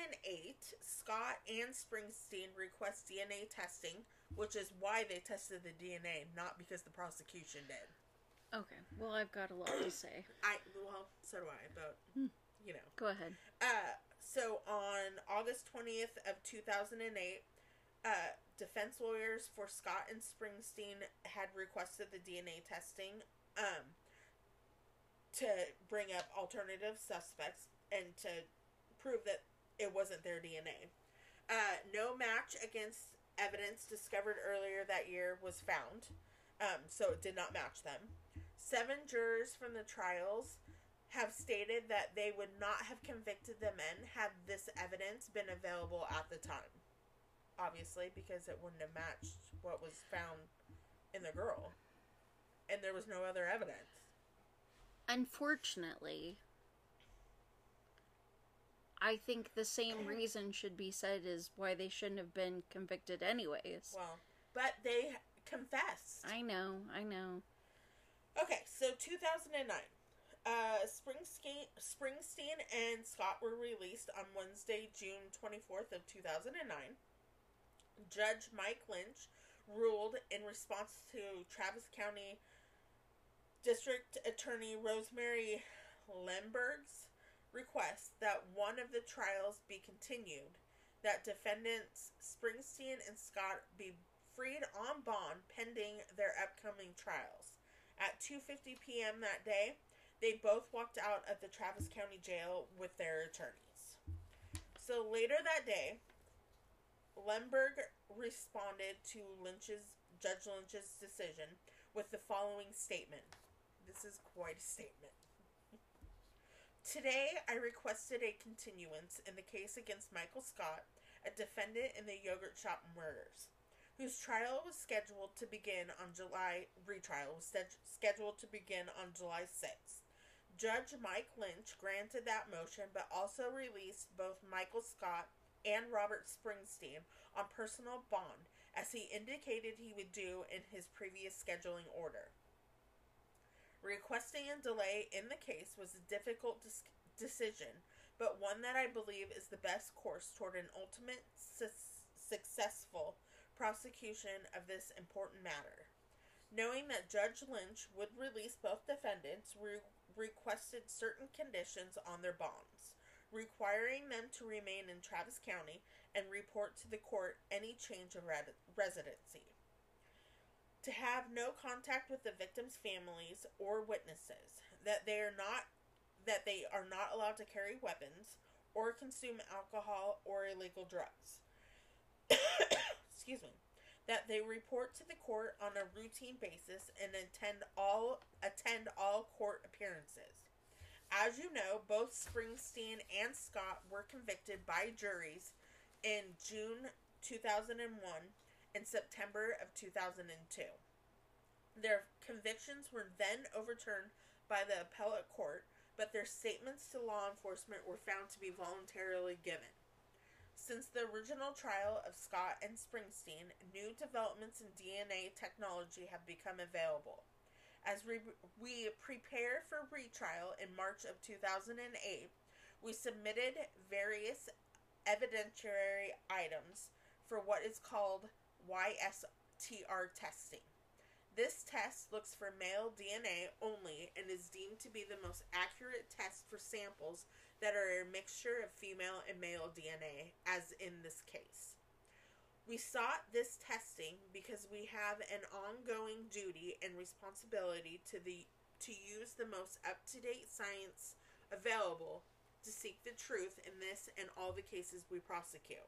Speaker 2: Scott and Springsteen request DNA testing, which is why they tested the DNA, not because the prosecution did.
Speaker 1: Okay. Well, I've got a lot to say.
Speaker 2: I well, so do I, but
Speaker 1: Hmm.
Speaker 2: you know.
Speaker 1: Go ahead.
Speaker 2: Uh, so on August 20th of 2008, uh, defense lawyers for Scott and Springsteen had requested the DNA testing um, to bring up alternative suspects and to prove that it wasn't their DNA. Uh, no match against evidence discovered earlier that year was found, um, so it did not match them. Seven jurors from the trials have stated that they would not have convicted the men had this evidence been available at the time. Obviously, because it wouldn't have matched what was found in the girl. And there was no other evidence.
Speaker 1: Unfortunately, I think the same reason should be said is why they shouldn't have been convicted anyways.
Speaker 2: Well, but they confessed.
Speaker 1: I know, I know.
Speaker 2: Okay, so 2009. Uh, Springsteen, Springsteen and Scott were released on Wednesday, June 24th of 2009. Judge Mike Lynch ruled in response to Travis County District Attorney Rosemary Lehmberg's request that one of the trials be continued, that defendants Springsteen and Scott be freed on bond pending their upcoming trials. At 2:50 p.m. that day, they both walked out of the Travis County Jail with their attorneys. So later that day, Lehmberg responded to Lynch's Judge Lynch's decision with the following statement. This is quite a statement. Today, I requested a continuance in the case against Michael Scott, a defendant in the yogurt shop murders, whose trial was scheduled to begin on July retrial was sched- scheduled to begin on July 6th. Judge Mike Lynch granted that motion but also released both Michael Scott and Robert Springsteen on personal bond as he indicated he would do in his previous scheduling order. Requesting a delay in the case was a difficult dis- decision, but one that I believe is the best course toward an ultimate sus- successful prosecution of this important matter. Knowing that Judge Lynch would release both defendants, re- requested certain conditions on their bonds, requiring them to remain in Travis County and report to the court any change of residency to have no contact with the victims' families or witnesses, that they are not that they are not allowed to carry weapons or consume alcohol or illegal drugs. Excuse me. That they report to the court on a routine basis and attend all attend all court appearances. As you know, both Springsteen and Scott were convicted by juries in June 2001 and September of 2002. Their convictions were then overturned by the appellate court, but their statements to law enforcement were found to be voluntarily given. Since the original trial of Scott and Springsteen, new developments in DNA technology have become available. As we, we prepare for retrial in March of 2008, we submitted various evidentiary items for what is called YSTR testing. This test looks for male DNA only and is deemed to be the most accurate test for samples that are a mixture of female and male DNA, as in this case. We sought this testing because we have an ongoing duty and responsibility to the to use the most up-to-date science available to seek the truth in this and all the cases we prosecute.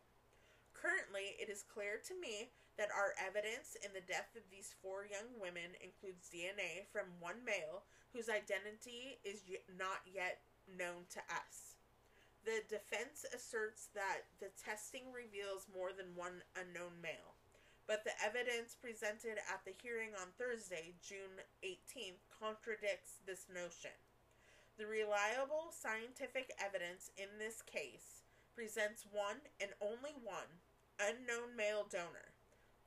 Speaker 2: Currently, it is clear to me that our evidence in the death of these four young women includes DNA from one male whose identity is not yet known to us. The defense asserts that the testing reveals more than one unknown male, but the evidence presented at the hearing on Thursday, June 18th, contradicts this notion. The reliable scientific evidence in this case presents one and only one unknown male donor.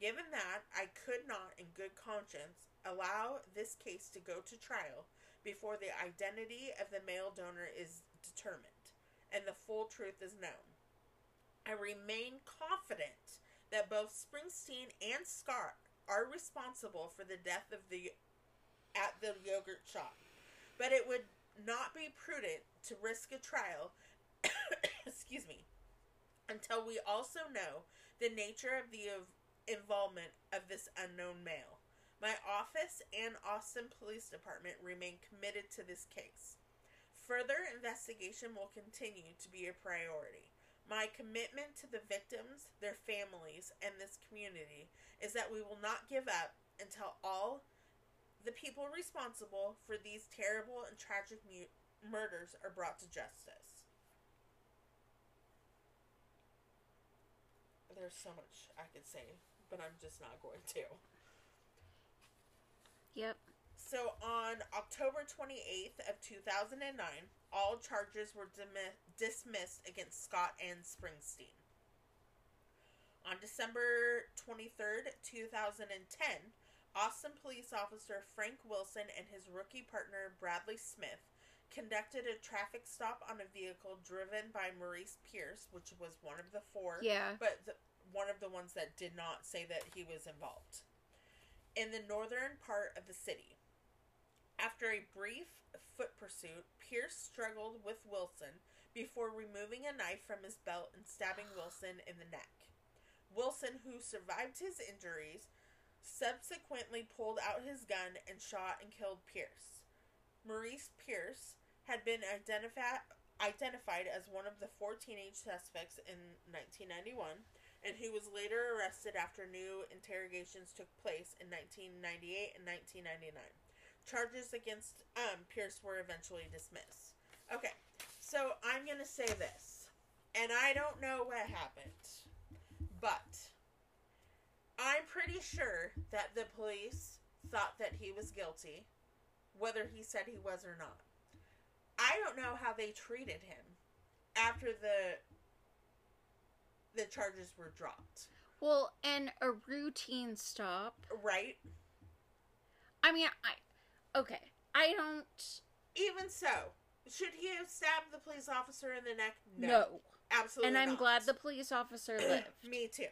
Speaker 2: Given that, I could not, in good conscience, allow this case to go to trial before the identity of the male donor is determined and the full truth is known. I remain confident that both Springsteen and Scott are responsible for the death of the at the yogurt shop, but it would not be prudent to risk a trial. excuse me. Until we also know the nature of the involvement of this unknown male. My office and Austin Police Department remain committed to this case. Further investigation will continue to be a priority. My commitment to the victims, their families, and this community is that we will not give up until all the people responsible for these terrible and tragic mu- murders are brought to justice. There's so much I could say, but I'm just not going to. So on October 28th of 2009, all charges were dimi- dismissed against Scott and Springsteen. On December 23rd, 2010, Austin police officer Frank Wilson and his rookie partner Bradley Smith conducted a traffic stop on a vehicle driven by Maurice Pierce, which was one of the four
Speaker 1: Yeah.
Speaker 2: but the, one of the ones that did not say that he was involved in the northern part of the city. After a brief foot pursuit, Pierce struggled with Wilson before removing a knife from his belt and stabbing Wilson in the neck. Wilson, who survived his injuries, subsequently pulled out his gun and shot and killed Pierce. Maurice Pierce had been identifi- identified as one of the four teenage suspects in 1991 and he was later arrested after new interrogations took place in 1998 and 1999. Charges against um, Pierce were eventually dismissed. Okay, so I'm going to say this, and I don't know what happened, but I'm pretty sure that the police thought that he was guilty, whether he said he was or not. I don't know how they treated him after the the charges were dropped.
Speaker 1: Well, and a routine stop.
Speaker 2: Right?
Speaker 1: I mean, I okay. I don't.
Speaker 2: Even so, should he have stabbed the police officer in the neck?
Speaker 1: No.
Speaker 2: Absolutely not.
Speaker 1: and I'm
Speaker 2: not.
Speaker 1: glad the police officer lived.
Speaker 2: Me too.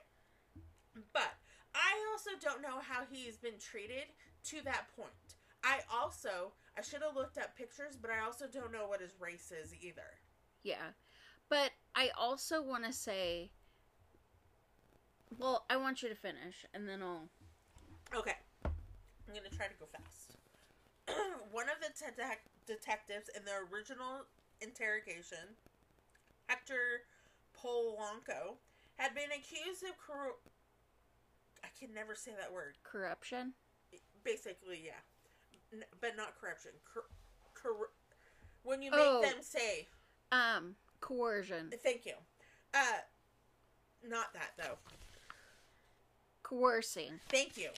Speaker 2: But I also don't know how he's been treated to that point. I also I should have looked up pictures, but I also don't know what his race is either.
Speaker 1: Yeah. But I also want to say. Well, I want you to finish, and then I'll.
Speaker 2: Okay. I'm going to try to go fast. One of the detec- detectives in the original interrogation, Hector Polanco, had been accused of corru- I can never say that word.
Speaker 1: Corruption?
Speaker 2: Basically, yeah. N- but not corruption. Cor- cor- when you make
Speaker 1: Oh.
Speaker 2: them say,
Speaker 1: Um, coercion.
Speaker 2: thank you. Uh, not that, though.
Speaker 1: Coercing.
Speaker 2: Thank you.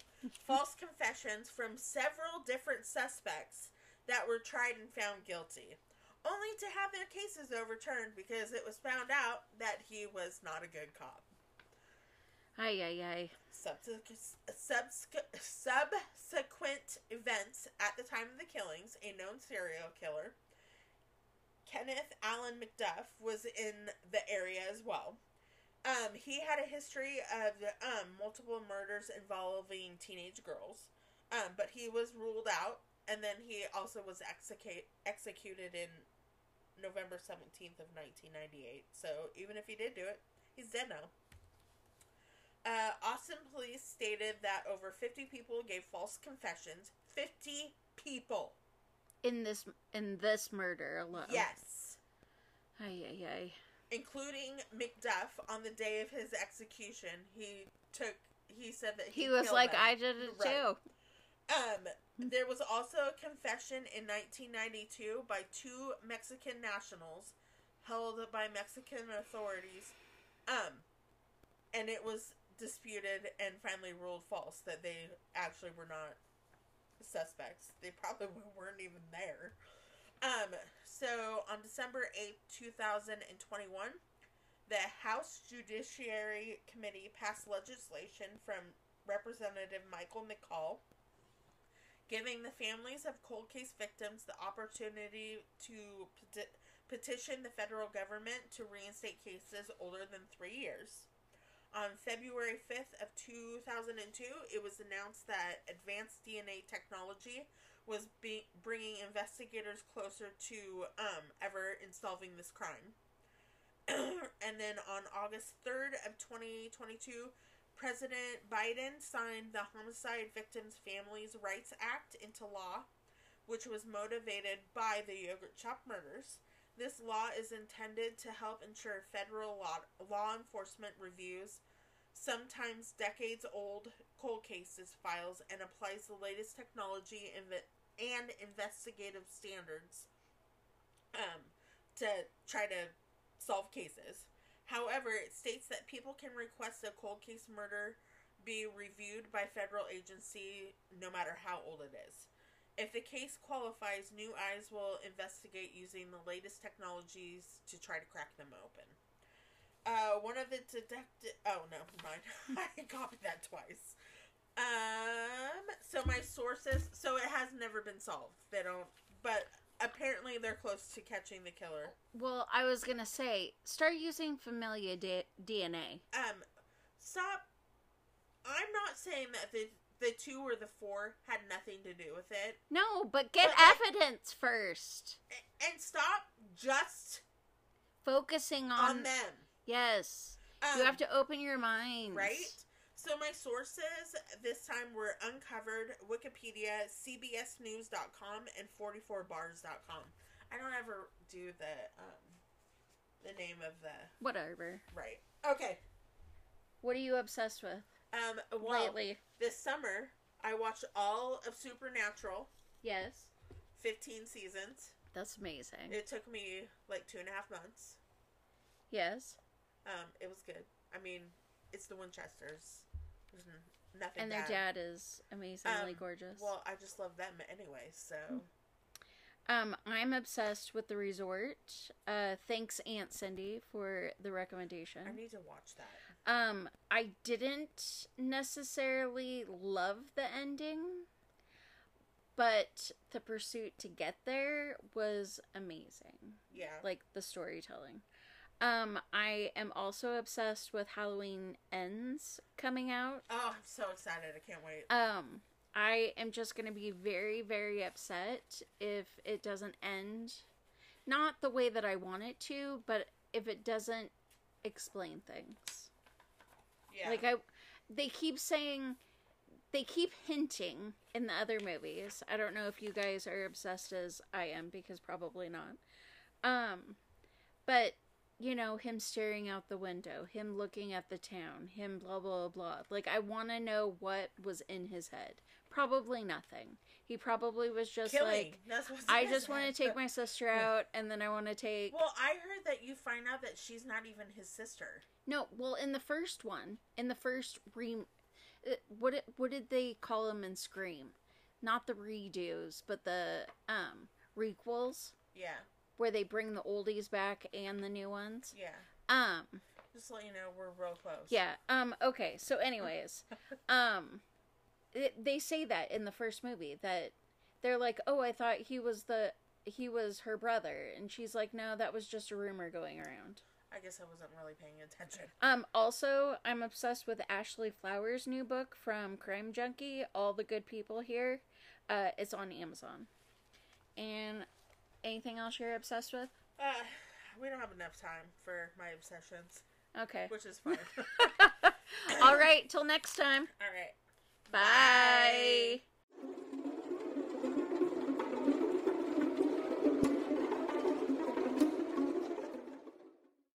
Speaker 2: False confessions from several different suspects that were tried and found guilty, only to have their cases overturned because it was found out that he was not a good cop.
Speaker 1: Ay, ay, ay.
Speaker 2: Subsequent, subsequent events at the time of the killings, a known serial killer, Kenneth Allen McDuff, was in the area as well. Um, he had a history of um, multiple murders involving teenage girls, um, but he was ruled out, and then he also was execute, executed in November 17th of 1998. So even if he did do it, he's dead now. Uh, Austin police stated that over 50 people gave false confessions. 50 people.
Speaker 1: In this in this murder alone.
Speaker 2: Yes.
Speaker 1: Ay ay ay.
Speaker 2: Including McDuff on the day of his execution. He took he said that he,
Speaker 1: He was like,
Speaker 2: them.
Speaker 1: I did it
Speaker 2: Right.
Speaker 1: too.
Speaker 2: Um, there was also a confession in 1992 by two Mexican nationals held by Mexican authorities. Um, and it was disputed and finally ruled false that they actually were not suspects. They probably weren't even there. Um, so on December 8th, 2021, the House Judiciary Committee passed legislation from Representative Michael McCaul giving the families of cold case victims the opportunity to peti- petition the federal government to reinstate cases older than three years. On February 5th of 2002, it was announced that advanced DNA technology was be- bringing investigators closer to um, ever in solving this crime. and then on August 3rd of 2022, President Biden signed the Homicide Victims Families Rights Act into law, which was motivated by the yogurt shop murders. This law is intended to help ensure federal law, law enforcement reviews sometimes decades old cold cases files and applies the latest technology inve- and investigative standards um, to try to solve cases. However, it states that people can request a cold case murder be reviewed by federal agency no matter how old it is. If the case qualifies, new eyes will investigate using the latest technologies to try to crack them open. Uh, one of the detective. Oh no, mine. I copied that twice. Um. So my sources. So it has never been solved. They don't. But apparently they're close to catching the killer.
Speaker 1: Well, I was gonna say, start using familia D- DNA.
Speaker 2: Um. Stop. I'm not saying that the the two or the four had nothing to do with it,
Speaker 1: No, but get
Speaker 2: But, like-
Speaker 1: evidence first.
Speaker 2: And stop just
Speaker 1: Focusing
Speaker 2: on,
Speaker 1: on,
Speaker 2: them.
Speaker 1: yes.
Speaker 2: Um,
Speaker 1: you have to open your mind.
Speaker 2: Right? So my sources this time were Uncovered, Wikipedia, CBSNews.com, and 44bars.com. I don't ever do the um, the name of the
Speaker 1: Whatever.
Speaker 2: right. Okay.
Speaker 1: What are you obsessed with
Speaker 2: Um. Well,
Speaker 1: lately?
Speaker 2: this summer I watched all of Supernatural,
Speaker 1: Yes.
Speaker 2: 15 seasons.
Speaker 1: That's amazing.
Speaker 2: It took me like two and a half months.
Speaker 1: yes.
Speaker 2: Um. It was good. I mean, it's the Winchesters. There's n- nothing.
Speaker 1: And their
Speaker 2: bad.
Speaker 1: dad is amazingly
Speaker 2: Um,
Speaker 1: gorgeous.
Speaker 2: Well, I just love them anyway. So.
Speaker 1: Um, I'm obsessed with the resort. Uh, thanks, Aunt Cindy, for the recommendation.
Speaker 2: I need to watch that.
Speaker 1: Um, I didn't necessarily love the ending, but the pursuit to get there was amazing.
Speaker 2: Yeah.
Speaker 1: Like the storytelling. Um, I am also obsessed with Halloween Ends coming out.
Speaker 2: Oh, I'm so excited. I can't wait.
Speaker 1: Um, I am just going to be very, very upset if it doesn't end. Not the way that I want it to, but if it doesn't explain things.
Speaker 2: Yeah.
Speaker 1: Like I they keep saying they keep hinting in the other movies. I don't know if you guys are obsessed as I am because probably not. Um but you know, him staring out the window, him looking at the town, him blah blah blah. Like I want to know what was in his head. Probably nothing. He probably was just
Speaker 2: Killing.
Speaker 1: like I just want to take my sister out and then I want to take
Speaker 2: Well, I heard that you find out that she's not even his sister.
Speaker 1: No, well, in the first one, in the first re, uh, what it, what did they call them in Scream? Not the redos, but the um requels,
Speaker 2: Yeah.
Speaker 1: Where they bring the oldies back and the new ones.
Speaker 2: Yeah.
Speaker 1: Um,
Speaker 2: Just to let you know, we're real close.
Speaker 1: yeah. Um. Okay. So, anyways, um, it, they say that in the first movie that they're like, "Oh, I thought he was the he was her brother," and she's like, "No, that was just a rumor going around."
Speaker 2: I guess I wasn't really paying attention.
Speaker 1: Um, also, I'm obsessed with Ashley Flowers' new book from Crime Junkie, All the Good People Here. Uh, it's on Amazon. And anything else you're obsessed with?
Speaker 2: Uh, we don't have enough time for my obsessions,
Speaker 1: Okay.
Speaker 2: which is fine.
Speaker 1: All right, till next time.
Speaker 2: All right.
Speaker 1: Bye.